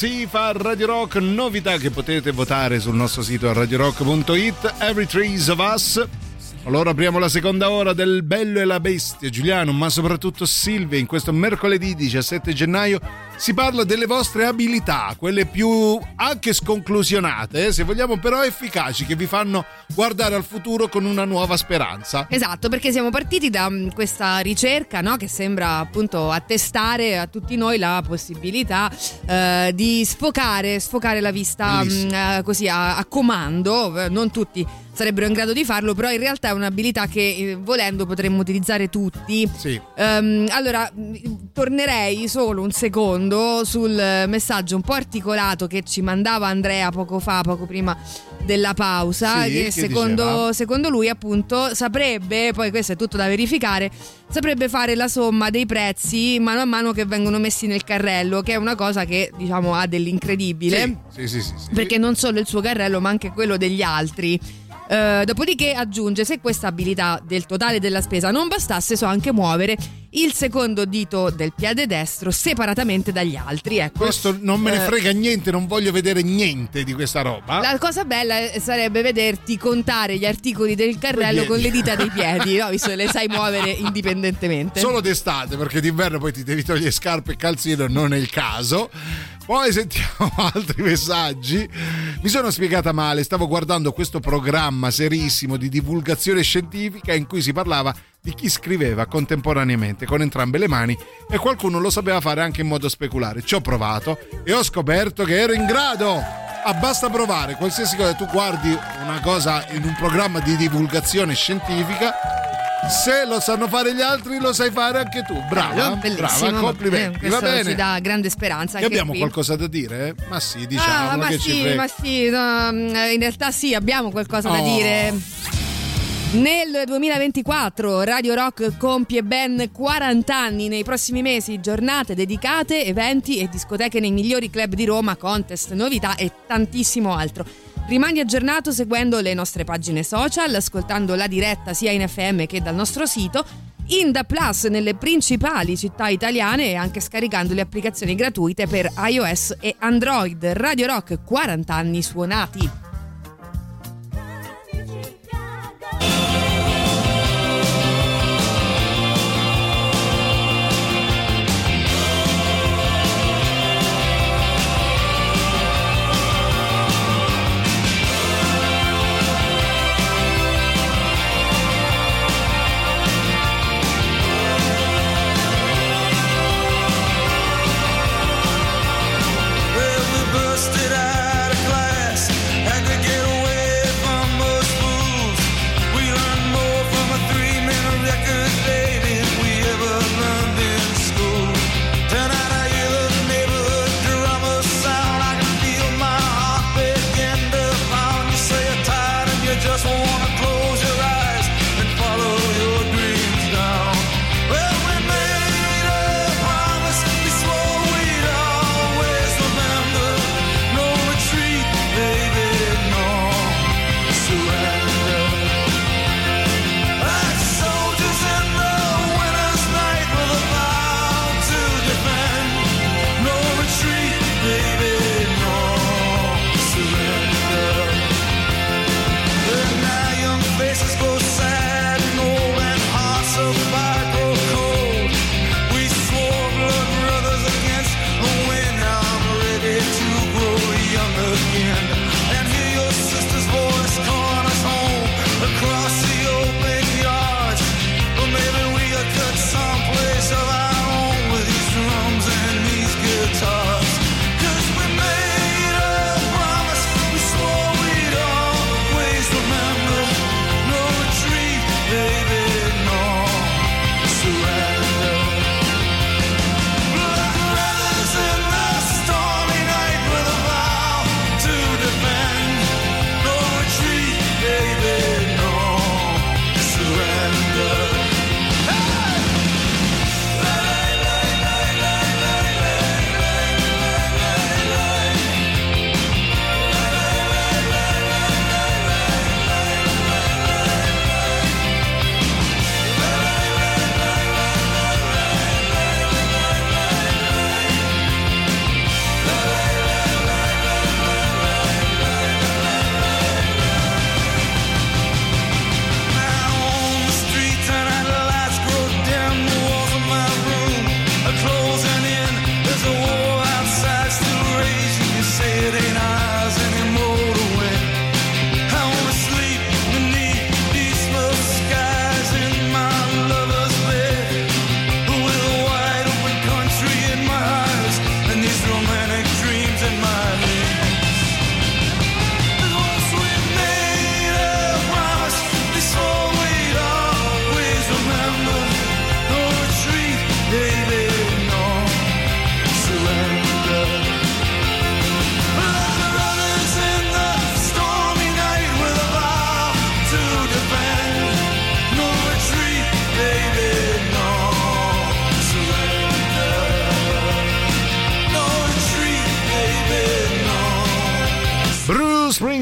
si fa Radio Rock, novità che potete votare sul nostro sito radiorock.it, Every Trees of Us. Allora apriamo la seconda ora del Bello e la Bestia, Giuliano, ma soprattutto Silvia, in questo mercoledì 17 gennaio si parla delle vostre abilità, quelle più anche sconclusionate, eh, se vogliamo però efficaci, che vi fanno guardare al futuro con una nuova speranza. Esatto, perché siamo partiti da mm, questa ricerca no, che sembra appunto attestare a tutti noi la possibilità eh, di sfocare, sfocare la vista Bellissimo. mm, eh, così a, a comando, Eh, non tutti sarebbero in grado di farlo, però in realtà è un'abilità che volendo potremmo utilizzare tutti. Sì. Ehm, allora, mh, tornerei solo un secondo sul eh, messaggio un po' articolato che ci mandava Andrea poco fa, poco prima della pausa, Sì, che che secondo, secondo lui appunto saprebbe, poi questo è tutto da verificare, saprebbe fare la somma dei prezzi mano a mano che vengono messi nel carrello, che è una cosa che diciamo ha dell'incredibile. Sì, sì, perché non solo il suo carrello ma anche quello degli altri. Eh, dopodiché aggiunge se questa abilità del totale della spesa non bastasse so anche muovere il secondo dito del piede destro separatamente dagli altri ecco. Questo non me ne Eh, frega niente, non voglio vedere niente di questa roba. la cosa bella è- sarebbe vederti contare gli articoli del carrello con le dita dei piedi, no? visto che le sai muovere indipendentemente. Solo d'estate, perché d'inverno poi ti devi togliere scarpe e calzino, non è il caso. Poi sentiamo altri messaggi. Mi sono spiegata male, stavo guardando questo programma serissimo di divulgazione scientifica in cui si parlava di chi scriveva contemporaneamente con entrambe le mani e qualcuno lo sapeva fare anche in modo speculare. Ci ho provato e ho scoperto che ero in grado. Ah, basta provare, qualsiasi cosa tu guardi una cosa in un programma di divulgazione scientifica, se lo sanno fare gli altri, lo sai fare anche tu. Brava, brava, complimenti. Eh, Va questo ci bene. dà grande speranza. Che abbiamo qui. qualcosa da dire? Ma sì, diciamo Ah, ma sì, ma sì, no, in realtà sì, abbiamo qualcosa da Oh. dire. Nel 2024 Radio Rock compie ben 40 anni. Nei prossimi mesi giornate dedicate, eventi e discoteche nei migliori club di Roma, contest, novità e tantissimo altro. Rimani aggiornato seguendo le nostre pagine social, ascoltando la diretta sia in FM che dal nostro sito, in Da Plus nelle principali città italiane e anche scaricando le applicazioni gratuite per iOS e Android. Radio Rock 40 anni suonati.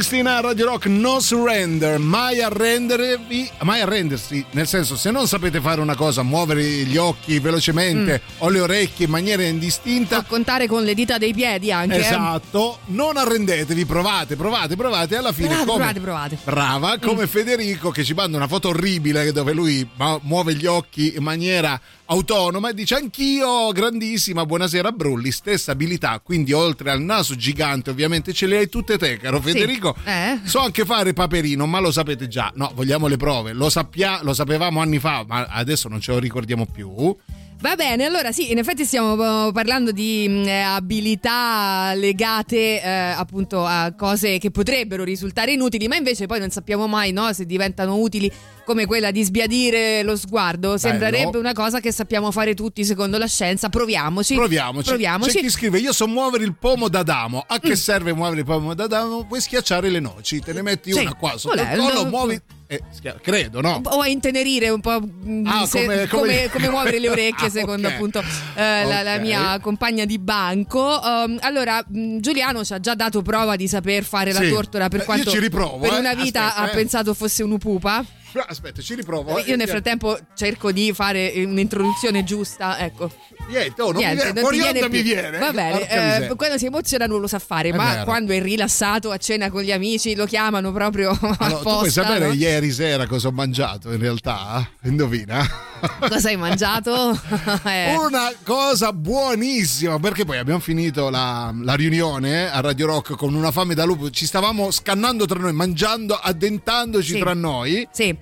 Springsteen a Radio Rock No Surrender, mai arrendervi, mai arrendersi, nel senso se non sapete fare una cosa, muovere gli occhi velocemente Mm. o le orecchie in maniera indistinta, Contare con le dita dei piedi anche. eh. Esatto, non arrendetevi, provate, provate, provate e alla fine Provate, come, provate, provate. Mm. Brava, come Federico che ci manda una foto orribile dove lui muove gli occhi in maniera autonoma e dice anch'io grandissima, buonasera Brulli, stessa abilità, quindi oltre al naso gigante ovviamente ce le hai tutte te caro Sì. Federico. Eh? So anche fare paperino, ma lo sapete già. No, vogliamo le prove. Lo, sappia- lo sapevamo anni fa, ma adesso non ce lo ricordiamo più. Va bene, allora sì, in effetti stiamo eh, parlando di mh, eh, abilità legate eh, appunto a cose che potrebbero risultare inutili, ma invece poi non sappiamo mai no, se diventano utili come quella di sbiadire lo sguardo. Sembrerebbe una cosa che sappiamo fare tutti secondo la scienza. Proviamoci. Proviamoci. Proviamoci. C'è chi scrive: Io so muovere il pomo d'Adamo. A Mm. che serve muovere il pomo d'Adamo? Puoi schiacciare le noci, te ne metti Sì. una qua sotto il Volendo. collo, muovi. Eh, credo, no? O a intenerire un po' mh, Ah, se- come- come, come- come muovere le orecchie, Ah, secondo ok. appunto eh, la, la Ok. mia compagna di banco. Um, allora, mh, Giuliano ci ha già dato prova di saper fare la Sì. tortora per Eh, io quanto ci riprovo, per eh. una vita Aspetta, ha eh. pensato fosse un'upupa. Aspetta, ci riprovo. Io nel frattempo cerco di fare un'introduzione giusta, ecco. Niente, oh, non Niente, mi viene, fuori viene onda mi viene. Va bene, eh, quando si emoziona non lo sa fare, È ma vero. quando è rilassato a cena con gli amici lo chiamano proprio Allora, tu puoi apposta. sapere no? ieri sera cosa ho mangiato in realtà? Indovina. Cosa hai mangiato? Eh. Una cosa buonissima perché poi abbiamo finito la, la riunione a Radio Rock con una fame da lupo, ci stavamo scannando tra noi, mangiando, addentandoci Sì. tra noi Sì.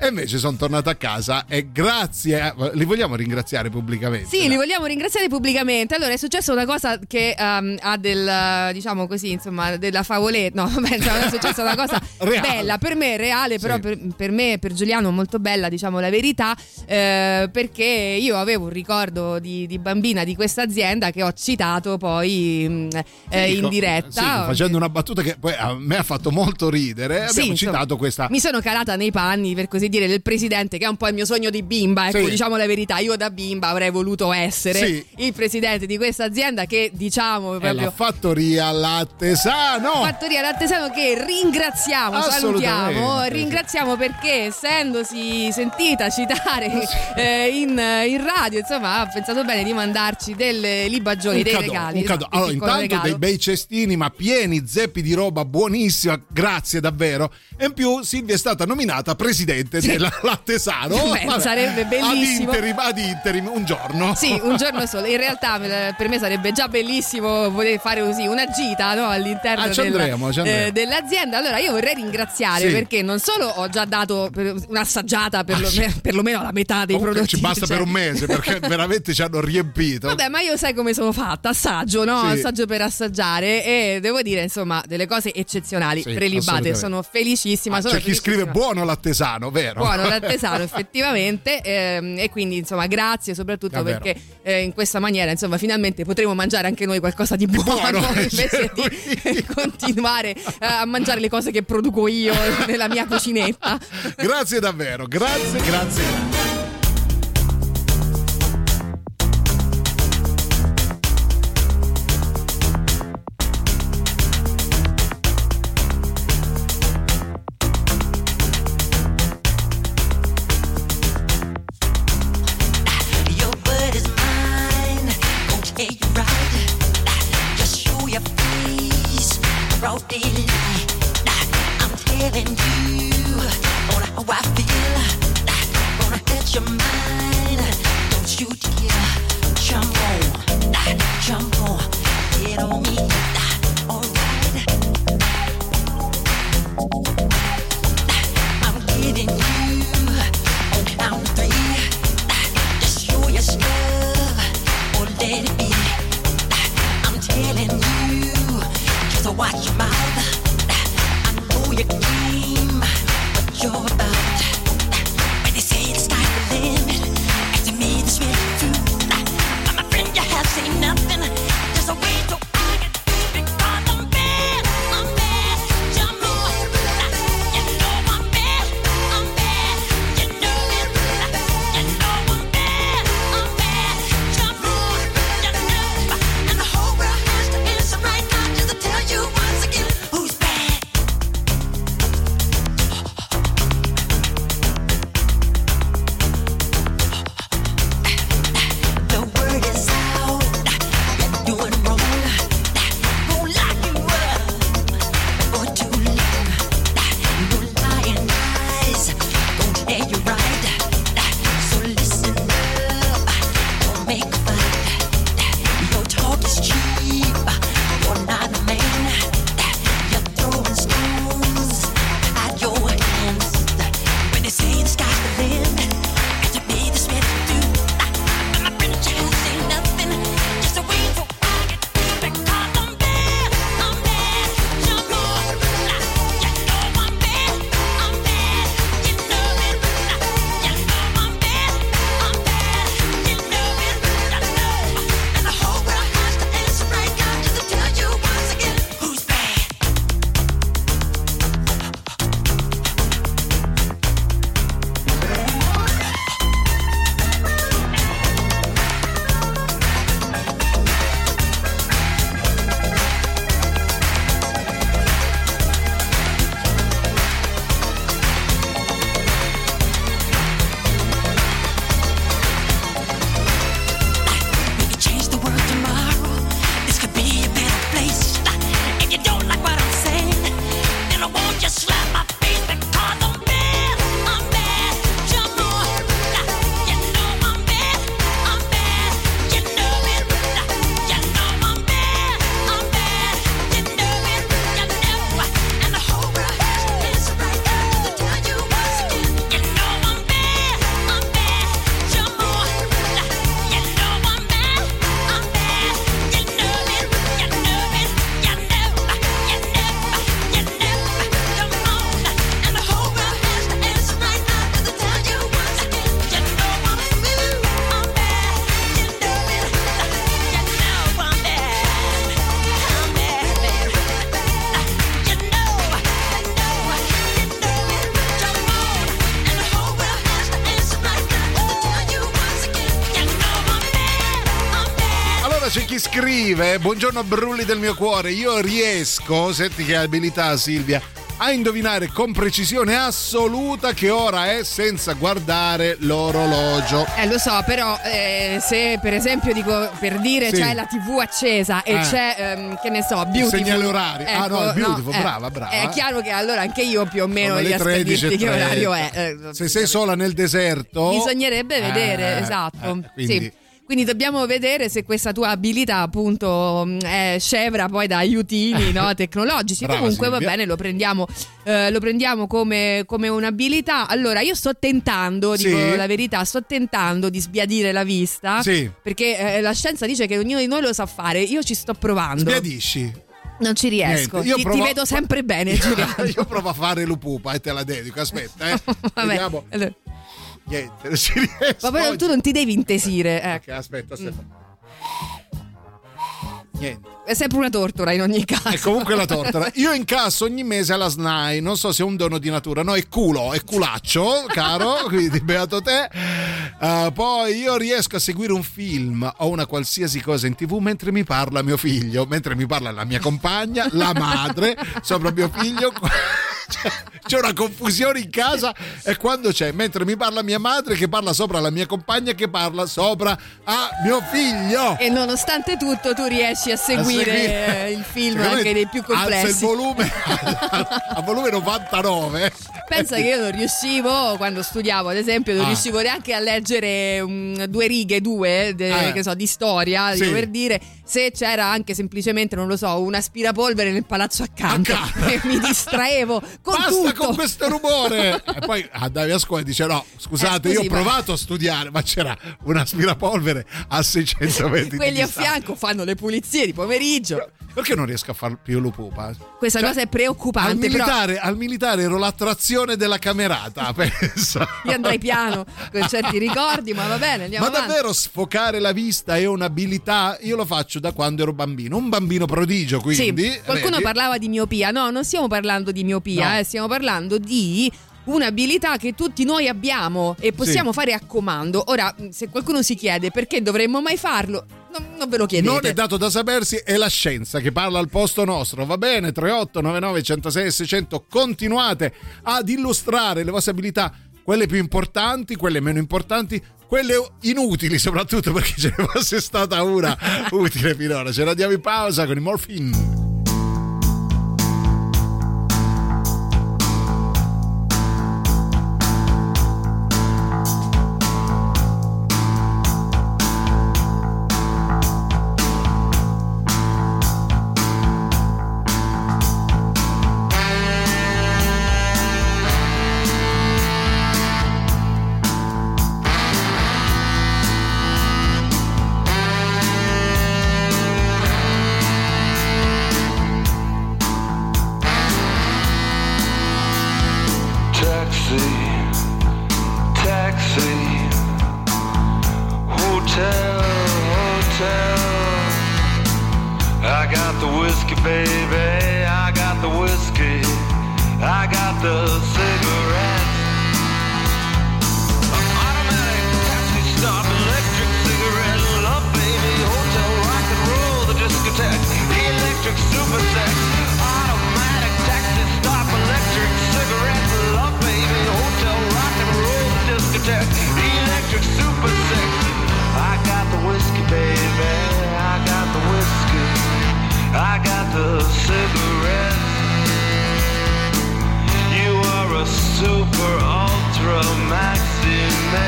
E invece sono tornato a casa e grazie, a- li vogliamo ringraziare pubblicamente. Sì, li vogliamo ringraziare pubblicamente. Allora, è successa una cosa che ehm, ha del, diciamo così, insomma, della favoletta. No, vabbè, è successa una cosa bella, per me reale, però Sì. per, per me e per Giuliano molto bella, diciamo la verità, eh, perché io avevo un ricordo di, di bambina di questa azienda che ho citato poi mh, eh, Dico, in diretta. sì, facendo una battuta che poi a me ha fatto molto ridere, Sì, abbiamo insomma, citato questa Mi sono calata nei panni, per così dire, del presidente, che è un po' il mio sogno di bimba. Ecco, Sì. diciamo la verità. Io da bimba avrei voluto essere Sì. il presidente di questa azienda che, diciamo, è proprio. la fattoria Lattesano. Fattoria Lattesano che ringraziamo, salutiamo, ringraziamo perché essendosi sentita citare eh, in, in radio, insomma, ha pensato bene di mandarci delle libagioni, un dei cadeau, regali. esatto, Allora, intanto regalo. dei bei cestini, ma pieni zeppi di roba buonissima. Grazie davvero. E in più Silvia è stata nominata presidente della Lattesano. Beh, sarebbe bellissimo. Ad interim, ad interim, un giorno. Sì, un giorno solo. In realtà per me sarebbe già bellissimo poter fare così una gita no, all'interno Ah, della- andremo, eh, dell'azienda. Allora io vorrei ringraziare Sì. perché non solo ho già dato per- un'assaggiata per lo- perlomeno la metà dei prodotti. ci basta cioè- per un mese perché veramente ci hanno riempito. Vabbè, ma io sai come sono fatta, assaggio, no? Sì. Assaggio per assaggiare e devo dire, insomma, delle cose eccezionali, Sì, prelibate. Sono felicissima. Ah, sono c'è chi scrive felicissima. buono lattesano, vero? Buono l'artesano effettivamente ehm, e quindi insomma grazie soprattutto Davvero. perché eh, in questa maniera insomma finalmente potremo mangiare anche noi qualcosa di buono, buono, invece di continuare eh, a mangiare le cose che produco io nella mia cucinetta. Grazie davvero, grazie, grazie. grazie. Scrive: Buongiorno Brulli del mio cuore. Io riesco, senti che abilità Silvia, a indovinare con precisione assoluta che ora è senza guardare l'orologio. Eh, lo so, però eh, se per esempio dico per dire Sì. c'è la TV accesa e Eh. c'è, ehm, che ne so, Beautiful. segnale orario. Ah, no, il Beautiful, eh, brava, brava. È chiaro che allora anche io più o meno riesco a 13 dirti che orario 30. è. Eh, Se sei sola nel deserto. Bisognerebbe vedere, Eh, esatto. eh, quindi- Sì. Quindi dobbiamo vedere se questa tua abilità appunto mh, è scevra poi da aiutini no, tecnologici. Brava, Comunque va Silvia. bene, lo prendiamo, eh, lo prendiamo come, come un'abilità. Allora io sto tentando, Sì. dico la verità, sto tentando di sbiadire la vista. Sì. Perché eh, la scienza dice che ognuno di noi lo sa fare. Io ci sto provando. Sbiadisci. Non ci riesco. Niente, io ti, ti provo- vedo sempre bene, Giuliano. Io provo a fare lupupa e te la dedico. Aspetta, eh. Vabbè. Vediamo. Allora, Niente, non ci riesco. Ma poi oggi. tu non ti devi intesire. ecco. Ok, aspetta, aspetta. Niente. È sempre una tortora in ogni caso. E comunque la tortora. Io incasso ogni mese alla SNAI, non so se è un dono di natura, no, è culo, è culaccio, caro, quindi beato te. Uh, poi io riesco a seguire un film o una qualsiasi cosa in tv mentre mi parla mio figlio, mentre mi parla la mia compagna, la madre, sopra mio figlio. Cioè, C'è una confusione in casa e quando c'è, mentre mi parla mia madre che parla sopra la mia compagna che parla sopra a mio figlio. E nonostante tutto tu riesci a seguire, seguire. eh, il film anche dei più Alza il complessi. volume a volume 99. Pensa che io non riuscivo, quando studiavo ad esempio, non Ah. riuscivo neanche a leggere mm, due righe, due, de- che so, di storia, Sì. per dire, se c'era anche semplicemente, non lo so, un aspirapolvere nel palazzo accanto. Accanto. E mi distraevo con Basta tutto. con questo rumore! e poi andavi a scuola e dice: No, scusate, Eh, io ho ma- provato a studiare, ma c'era un aspirapolvere a 600 metri. Quelli di a fianco fanno le pulizie di pomeriggio. Perché non riesco a far più lupupa? Questa Cioè, cosa è Al preoccupante, però militare, al militare ero l'attrazione della camerata, pensa. io andrei piano con certi ricordi, ma va bene, andiamo Ma avanti. davvero sfocare la vista è un'abilità? Io lo faccio da quando ero bambino, un bambino prodigio, quindi. Sì, qualcuno vedi? parlava di miopia. No, non stiamo parlando di miopia, No. eh, stiamo parlando di un'abilità che tutti noi abbiamo e possiamo Sì. fare a comando. Ora, mh, se qualcuno si chiede perché dovremmo mai farlo, non, non ve lo chiedete. Non è dato da sapersi, è la scienza che parla al posto nostro. Va bene? 3899 106 600. Continuate ad illustrare le vostre abilità, quelle più importanti, quelle meno importanti, quelle inutili soprattutto perché ce ne fosse stata una utile finora. Ce la diamo in pausa con i Morphine.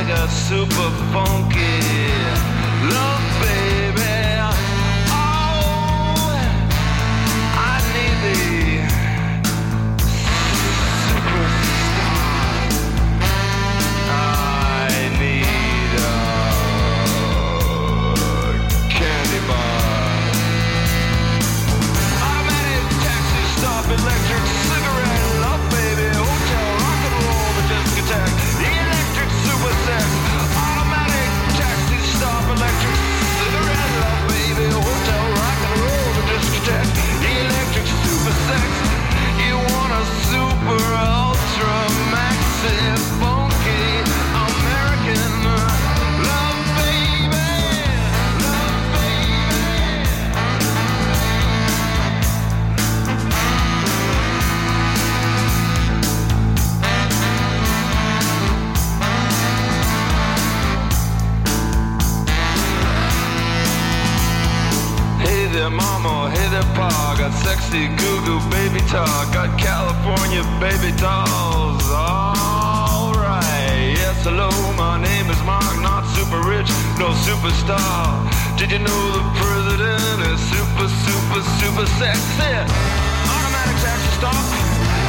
Mega super funky. Love Got sexy goo goo baby talk. Got California baby dolls. Alright, yes, hello, my name is Mark. Not super rich, no superstar. Did you know the president is super, super, super sexy? Automatic taxi stop.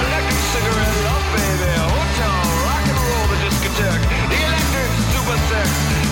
Electric cigarette love, baby. Hotel, rock and roll, the discotheque. The electric super sex.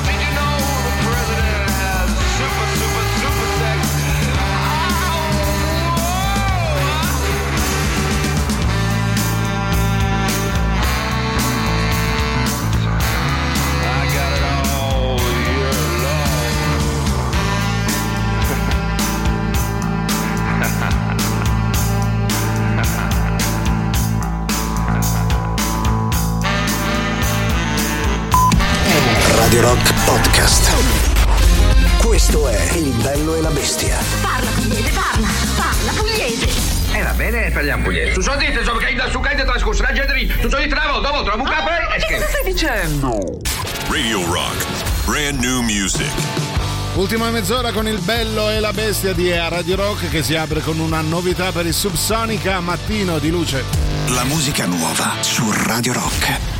Questo è Il bello e la bestia. Parla pugliese, parla, parla pugliese. E va bene, parliamo pugliese. Tu so dite, insomma, che da su caide trascorso la gente. Tu so di travo, dopo trovo un capo e che stai dicendo? Radio Rock. Brand new music. Ultima mezz'ora con il bello e la bestia di Radio Rock che si apre con una novità per il Subsonica Mattino di Luce. La musica nuova su Radio Rock.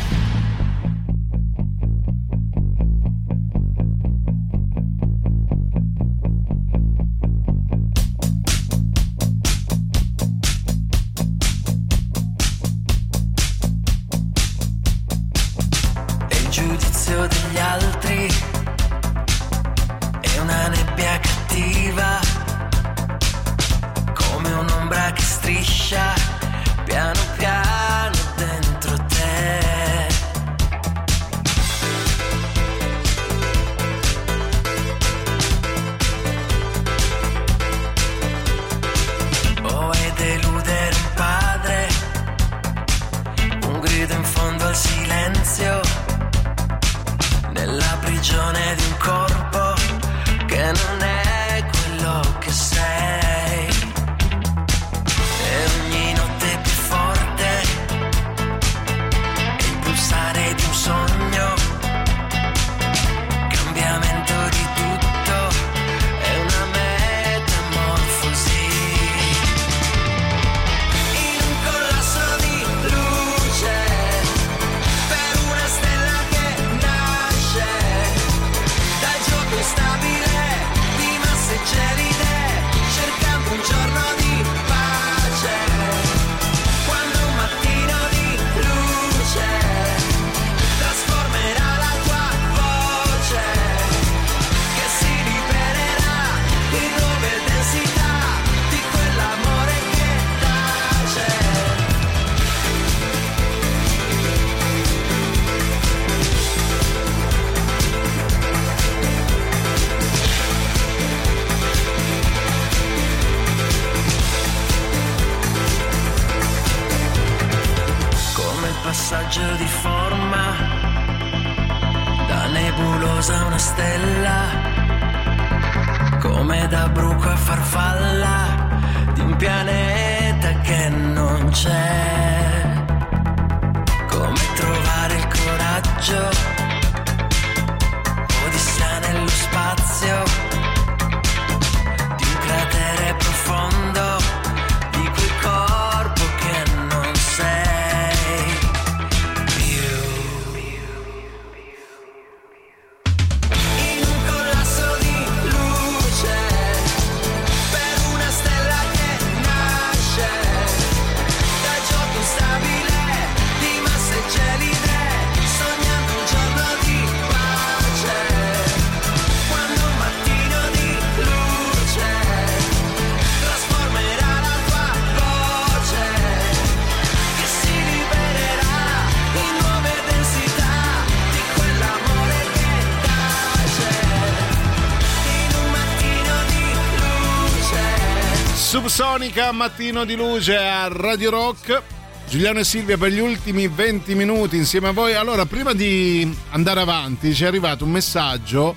Subsonica Mattino di Luce a Radio Rock. Giuliano e Silvia per gli ultimi 20 minuti insieme a voi. Allora, prima di andare avanti, ci è arrivato un messaggio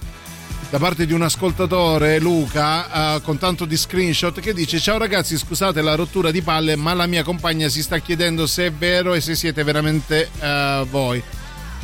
da parte di un ascoltatore, Luca, eh, con tanto di screenshot, che dice: Ciao ragazzi, scusate la rottura di palle, ma la mia compagna si sta chiedendo se è vero e se siete veramente eh, voi.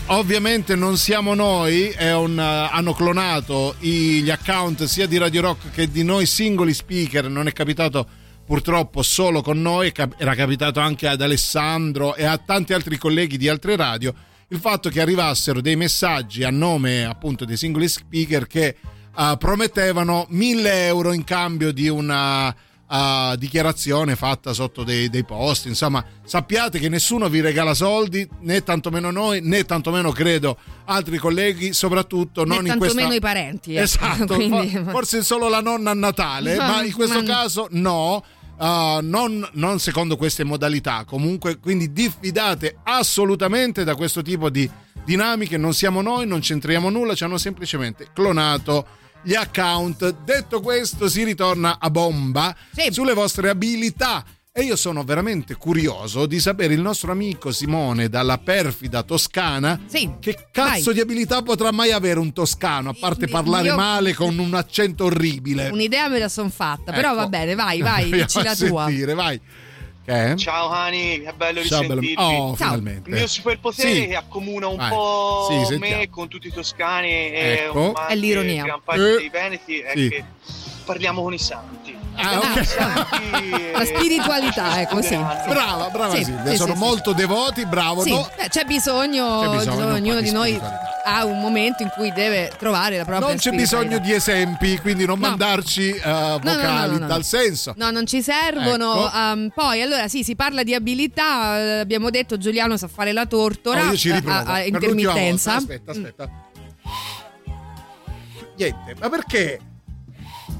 ovviamente non siamo noi, un, eh, hanno clonato i- gli account sia di Radio Rock che di noi singoli speaker, non è capitato purtroppo solo con noi, era capitato anche ad Alessandro e a tanti altri colleghi di altre radio, il fatto che arrivassero dei messaggi a nome appunto dei singoli speaker che eh, promettevano 1000 euro in cambio di una eh, dichiarazione fatta sotto dei, dei post. Insomma, sappiate che nessuno vi regala soldi, né tantomeno noi, né tantomeno credo altri colleghi, soprattutto Né non in questa... tantomeno i parenti. eh. Esatto, Quindi- for- forse solo la nonna a Natale, No, ma in questo ma- caso no. Uh, non, non secondo queste modalità. Comunque quindi diffidate assolutamente da questo tipo di dinamiche. Non siamo noi non c'entriamo nulla. Ci hanno semplicemente clonato gli account. Detto questo si ritorna a bomba sulle vostre abilità e io sono veramente curioso di sapere il nostro amico Simone dalla perfida Toscana che cazzo vai. di abilità potrà mai avere un toscano a parte parlare io- male con un accento orribile Un'idea me la son fatta, però Ecco. va bene, vai, vai, dici la tua. sentire, vai. Che è? Ciao Hani, che bello Ciao, bello- risentirti. Oh, finalmente. Il mio superpotere Sì. che accomuna un Vai. po' Sì, sentiamo. me con tutti i toscani e Ecco. un- È l'ironia. gran parte Eh. dei veneti è Sì. che parliamo con i santi. Ah, ok. La spiritualità è così. Brava, brava Sì, Silvia, sì, sono sì, molto devoti, bravo. Sì, no? eh, c'è bisogno, C'è bisogno ognuno di di noi ha un momento in cui deve trovare la propria Non c'è bisogno di esempi, quindi non mandarci eh, vocali no, no, no, no. dal senso. No, non ci servono. Ecco. Um, poi, allora, sì, si parla di abilità. eh, abbiamo detto Giuliano sa fare la tortora Oh, io ci riprovo. a, a intermittenza. Aspetta, aspetta. Niente, ma perché?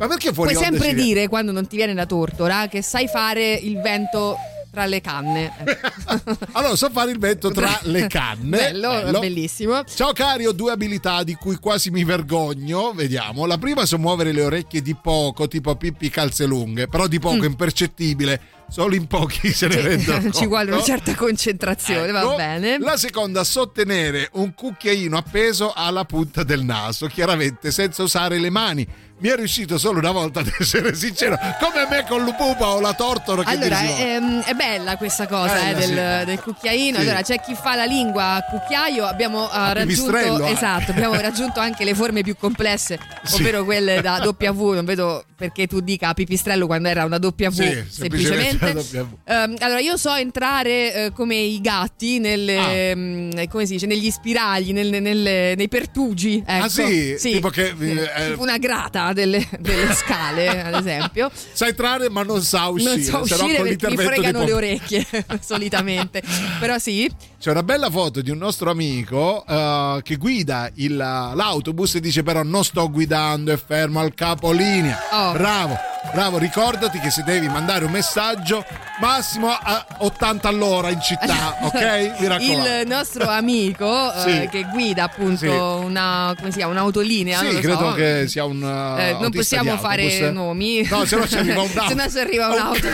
Ma perché fuori Puoi sempre viene? dire quando non ti viene la tortora che sai fare il vento tra le canne. Allora, so fare il vento tra le canne. Bello, bellissimo. Ciao cari, ho due abilità di cui quasi mi vergogno. Vediamo. La prima so muovere le orecchie di poco, tipo Pippi calze lunghe, però di poco, Mm. impercettibile. Solo in pochi se ne Sì, rendono ci vuole una conto. certa concentrazione, va Ecco. bene. La seconda, sostenere un cucchiaino appeso alla punta del naso, chiaramente senza usare le mani. Mi è riuscito solo una volta, ad essere sincero, come me con l'upupa o la tortora che Allora, ehm, è bella questa cosa Bella, eh, del, sì. del cucchiaino. Sì. Allora, c'è chi fa la lingua a cucchiaio, abbiamo eh, raggiunto esatto, abbiamo raggiunto anche le forme più complesse, Sì. ovvero quelle da W. Non vedo perché tu dica pipistrello quando era una W, Sì, semplicemente semplicemente. W. Ehm, allora, io so entrare eh, come i gatti nelle, Ah. ehm, come si dice, negli spiragli, nel- nelle- nei pertugi. Ecco. Ah sì? Tipo che, eh, tipo una grata delle, delle scale, ad esempio. Sa entrare ma non sa uscire, Non no uscire con mi fregano le orecchie solitamente. Però sì. C'è una bella foto di un nostro amico eh, che guida il- l'autobus e dice però non sto guidando, è fermo al capolinea. Oh. Bravo, bravo, ricordati che se devi mandare un messaggio massimo a 80 all'ora in città, ok? Mi raccomando. Il nostro amico eh, Sì. che guida appunto Sì. una, come si chiama, un'autolinea. Sì, non lo credo so. che sia un uh, Eh, non possiamo fare autobus. nomi. No, se no ci arriva un Se no ci arriva un un'auto.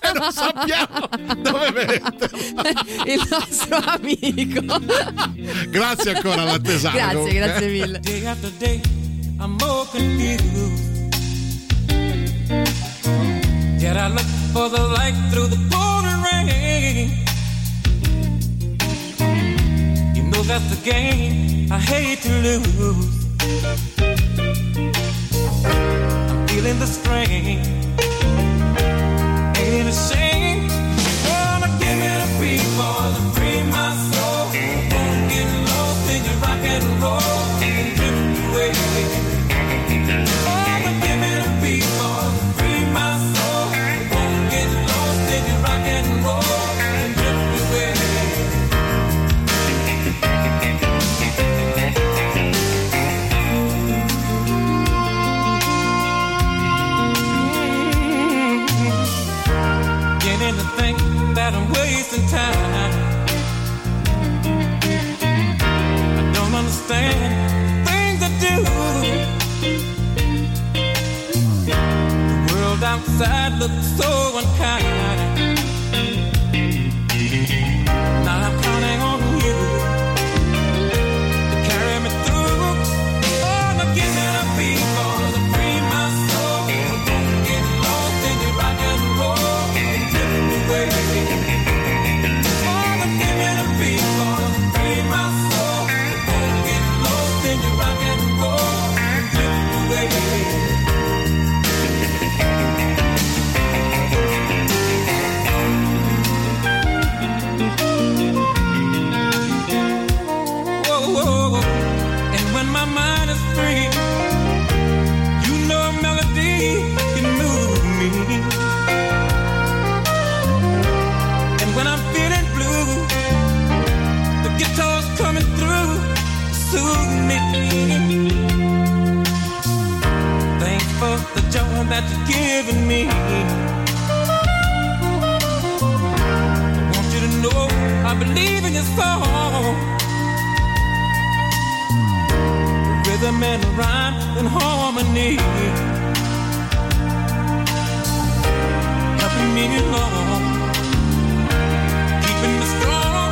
e non sappiamo dove metterlo. Il nostro amico. Grazie ancora all'attesano. Grazie, grazie mille. Day after day, I'm more confused. Yet I look for the light through the pouring rain. You know that's the game I hate to lose. I'm feeling the strain. Ain't it a shame? more than free my soul. Don't get lost in your rock and roll. that looked so unkind. Rhyme and harmony. Helping me along. Keeping me strong.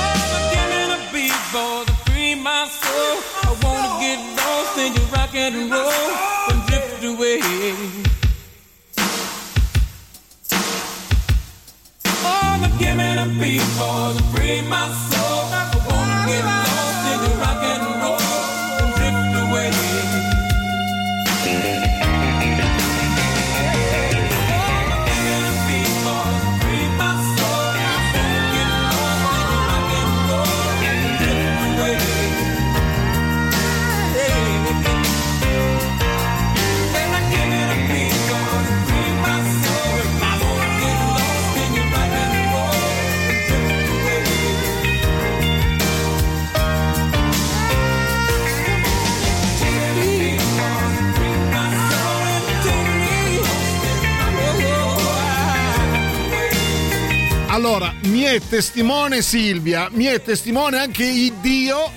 Oh, but giving a beat for the free my soul. I wanna get lost in your rock and roll and drift away. Oh, but giving a beat for the free my soul. Allora, mi è testimone Silvia, mi è testimone anche il Dio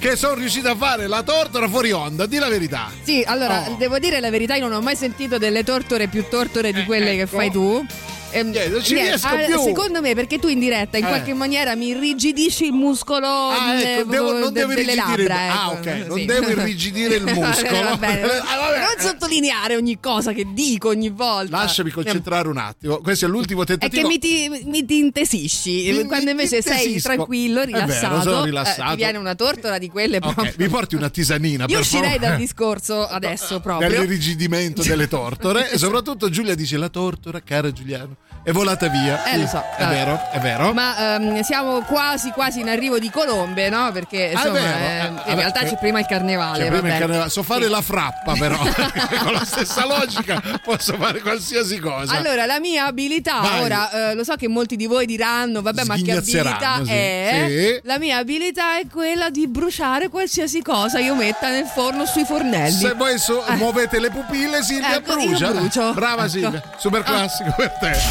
che sono riuscito a fare la tortora fuori onda, di la verità. Sì, allora, Oh. devo dire la verità, io non ho mai sentito delle tortore più tortore di quelle che ecco. fai tu. Ehm, non ci riesco ah, più. Secondo me, perché tu in diretta in Eh. qualche maniera mi irrigidisci il muscolo Ah, eh, ecco, devo- non de- devo delle labbra. ah, ecco, ok, non sì. devo irrigidire il muscolo. Va bene. Ah, vabbè. Non sottolineare ogni cosa che dico ogni volta. Lasciami concentrare un attimo. Questo è l'ultimo È tentativo. che mi ti, mi ti intesisci Mi- quando invece sei tranquillo, È vero, rilassato, sono eh, rilassato. ti viene una tortora di quelle Ok, proprio. mi porti una tisanina Io uscirei favore? dal discorso adesso proprio. dall'irrigidimento delle tortore e soprattutto Giulia dice la tortora cara Giuliano è volata via Eh, lo so. è vero è vero Ma ehm, siamo quasi quasi in arrivo di colombe, no? Perché Ah, insomma, eh, Eh, in vabbè, realtà che- c'è prima il carnevale. Prima il carnevale. so fare Sì. la frappa però con la stessa logica posso fare qualsiasi cosa Allora, la mia abilità, Vai. ora eh, lo so che molti di voi diranno, vabbè, ma che abilità sì. è? Sì. La mia abilità è quella di bruciare qualsiasi cosa io metta nel forno sui fornelli. se voi so- Eh. muovete le pupille Silvia Ecco, brucia brava Ecco. Silvia super classico per te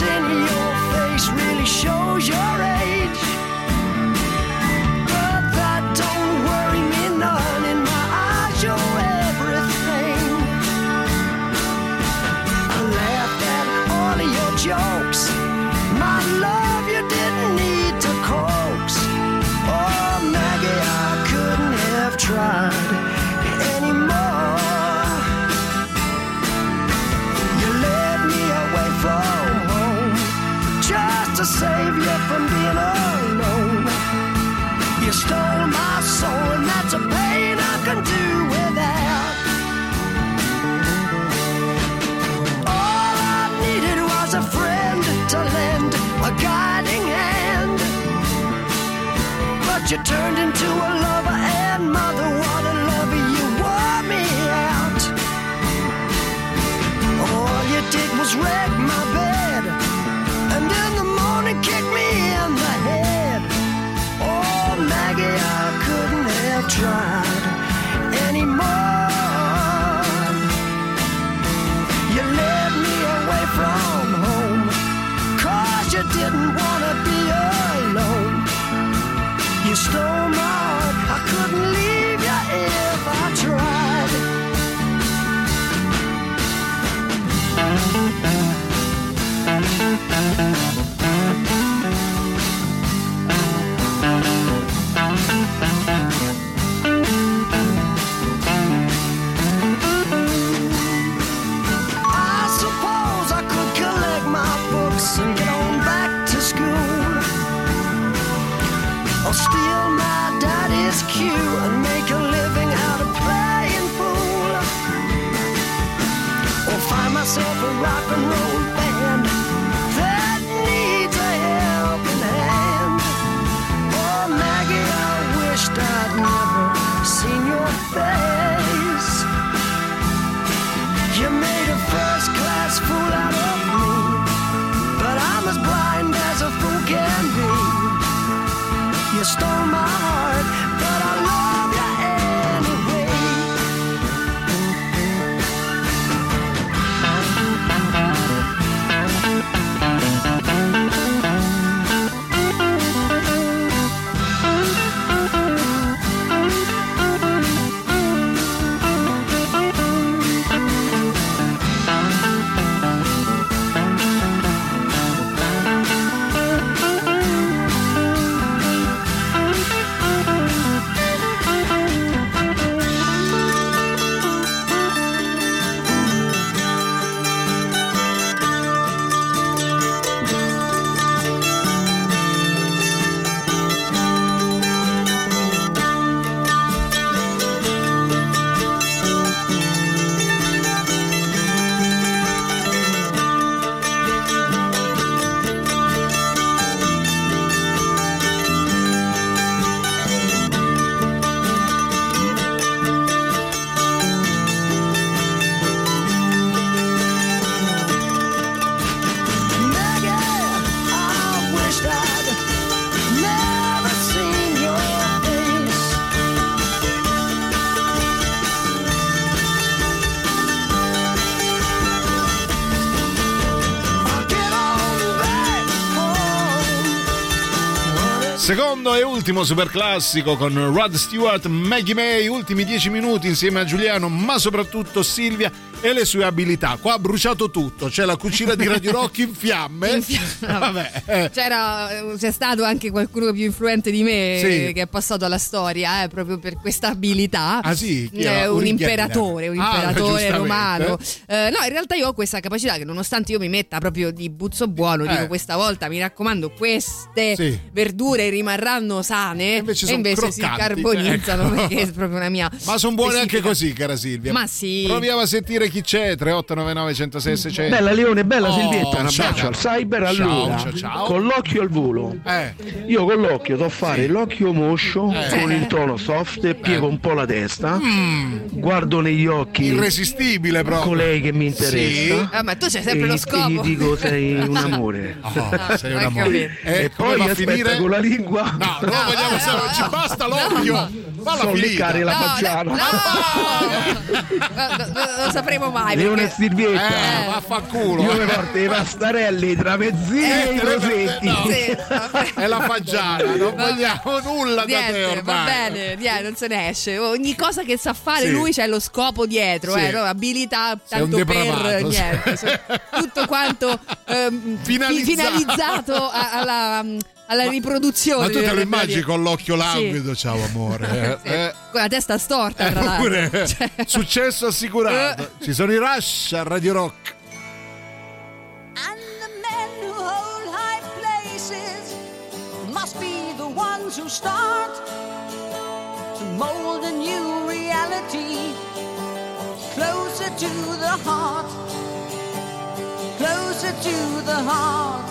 dancing But you turned into a lover and mother, what a lover you wore me out. All you did was wreck my bed, and in the morning kick me in the head. Oh, Maggie, I couldn't have tried e ultimo super classico con Rod Stewart, Maggie May, ultimi dieci minuti insieme a Giuliano, ma soprattutto Silvia e le sue abilità. Qua ha bruciato tutto, c'è la cucina di Radio Rock in fiamme. In fiamme. Vabbè, eh. C'era, c'è stato anche qualcuno più influente di me Sì. eh, che è passato alla storia eh, proprio per questa abilità. Ah, sì? Eh, un imperatore, un Ah, imperatore giustamente. romano. Eh, no, in realtà io ho questa capacità che nonostante io mi metta proprio di buzzo buono, Eh. dico questa volta mi raccomando, queste Sì. verdure rimarranno sane invece e invece si carbonizzano Ecco. perché è proprio una mia. Ma sono buone anche specifica- così, cara Silvia. Ma sì. Proviamo a sentire chi c'è. 3899 106 600. Bella Leone, bella Oh, Silvietta, un ciao. abbraccio al cyber Ciao, allora. ciao, ciao. Con l'occhio al volo. Eh. Io con l'occhio so fare l'occhio moscio Eh. con il tono soft, piego un po' la testa, guardo negli occhi Mm. Irresistibile proprio. colei che mi interessa. Ah, ma tu c'hai sempre e, lo e scopo. gli dico sei un amore. Oh, sei un Hai amore. capito. E, E poi va a aspetta finire? con la lingua No, non lo vogliamo sapere, ci basta l'occhio. Falla so leccare la No, facciana. no, no, lo sapremo mai. Leone e perché- Silvietta. Eh, vaffanculo. Io mi porto i pastarelli, i tramezzini e i rosetti. no. Sì. È la fagiana, non vogliamo nulla da te Niente, ormai. va bene, niente, non se ne esce. Ogni cosa che sa fare Sì. lui c'è lo scopo dietro, Sì. eh, no? abilità Sei un tanto per niente. tutto quanto ehm, fi- Finalizzato. finalizzato a- alla, alla riproduzione. Ma tu te lo immagini con l'occhio Sì. languido, ciao amore. Sì, Eh, Con la testa storta, eh, tra l'altro. pure Cioè, successo assicurato. Ci sono i Rush a Radio Rock. And the men who hold high places must be the ones who start to mold a new reality closer to the heart, closer to the heart.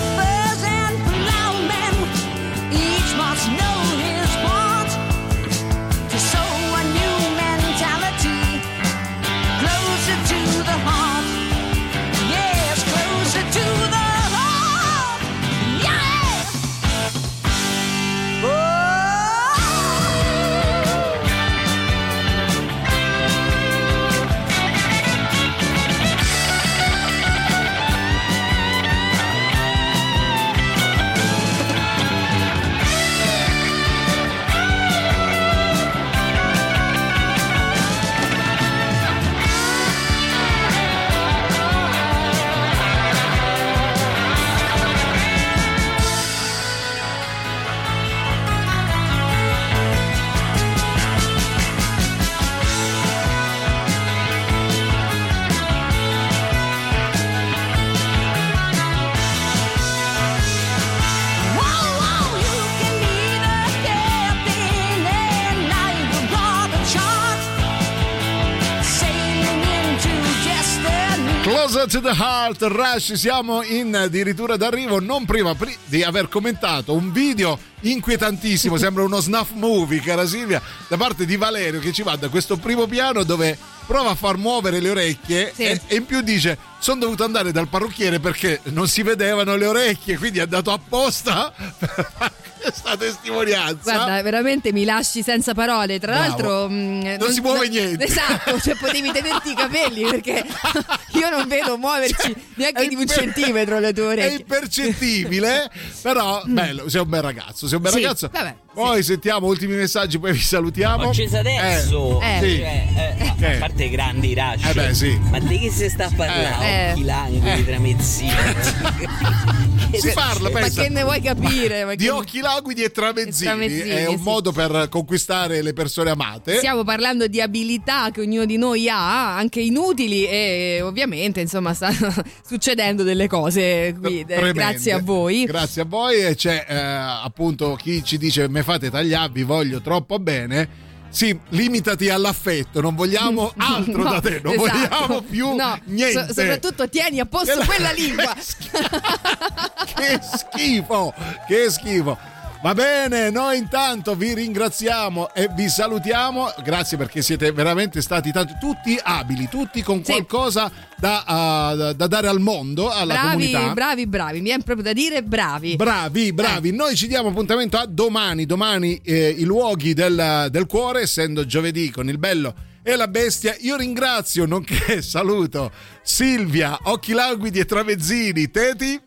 Closer to the Heart, Rush, siamo in addirittura d'arrivo, non prima pri- di aver commentato un video inquietantissimo, sembra uno snuff movie, cara Silvia, da parte di Valerio che ci va da questo primo piano dove prova a far muovere le orecchie e, e in più dice sono dovuto andare dal parrucchiere perché non si vedevano le orecchie, quindi è andato apposta per fare questa testimonianza. Guarda, veramente mi lasci senza parole. Tra Bravo. l'altro, mh, Non si muove niente. Esatto, cioè potevi tenerti i capelli perché io non vedo muoverci neanche di un imper- centimetro le tue È orecchie. impercettibile, però bello, sei un bel ragazzo, sei un bel Sì, ragazzo. vabbè, Poi sentiamo ultimi messaggi, poi vi salutiamo. Ho acceso adesso. Eh, Eh. sì. Cioè, eh, a Eh. parte i grandi rush. Eh beh, sì. Ma di che si sta a parlare? Eh. Occhi lani, Eh. di tramezzini. Si parla, Ma pensa, che ne vuoi capire? Ma di che- occhi laguidi e tramezzini. E tramezzini, È un sì. modo per conquistare le persone amate. Stiamo parlando di abilità che ognuno di noi ha, anche inutili e ovviamente insomma stanno succedendo delle cose qui, Tremende. grazie a voi. Grazie a voi e c'è appunto chi ci dice me fate tagliare, vi voglio troppo bene. Sì, limitati all'affetto, non vogliamo altro No, da te, non esatto. vogliamo più No, niente. so- soprattutto tieni a posto Quella- quella lingua. che schifo, che schifo. Va bene, noi intanto vi ringraziamo e vi salutiamo. Grazie perché siete veramente stati tanti, tutti abili, tutti con qualcosa da, ah, da- da dare al mondo, alla bravi, comunità. bravi, bravi. Mi viene proprio da dire bravi. Bravi, bravi. Noi ci diamo appuntamento a domani. Domani eh, i luoghi del, del cuore, essendo giovedì con il bello e la bestia. Io ringrazio, nonché saluto Silvia, Occhi Languidi e Tramezzini, Teti.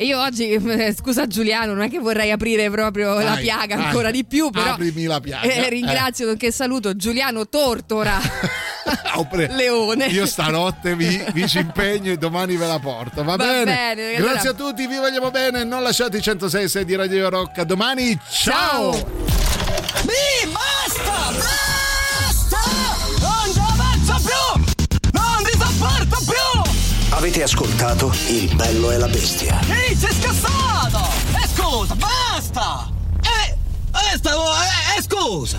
E io oggi, eh, scusa Giuliano, non è che vorrei aprire proprio la Dai, piaga dai. ancora di più, però Aprimi la piaga. eh, ringrazio nonché saluto Giuliano Tortora. Leone. Io stanotte vi, vi ci impegno e domani ve la porto. Va, Va bene? bene, allora- Grazie a tutti, vi vogliamo bene. Non lasciate i 106 6 di Radio Rock. A domani. Ciao. Mi basta! Basta! Avete ascoltato Il bello e la bestia. Ehi, sei scassato! E scusa, basta! E... E stavo... E, e scusa!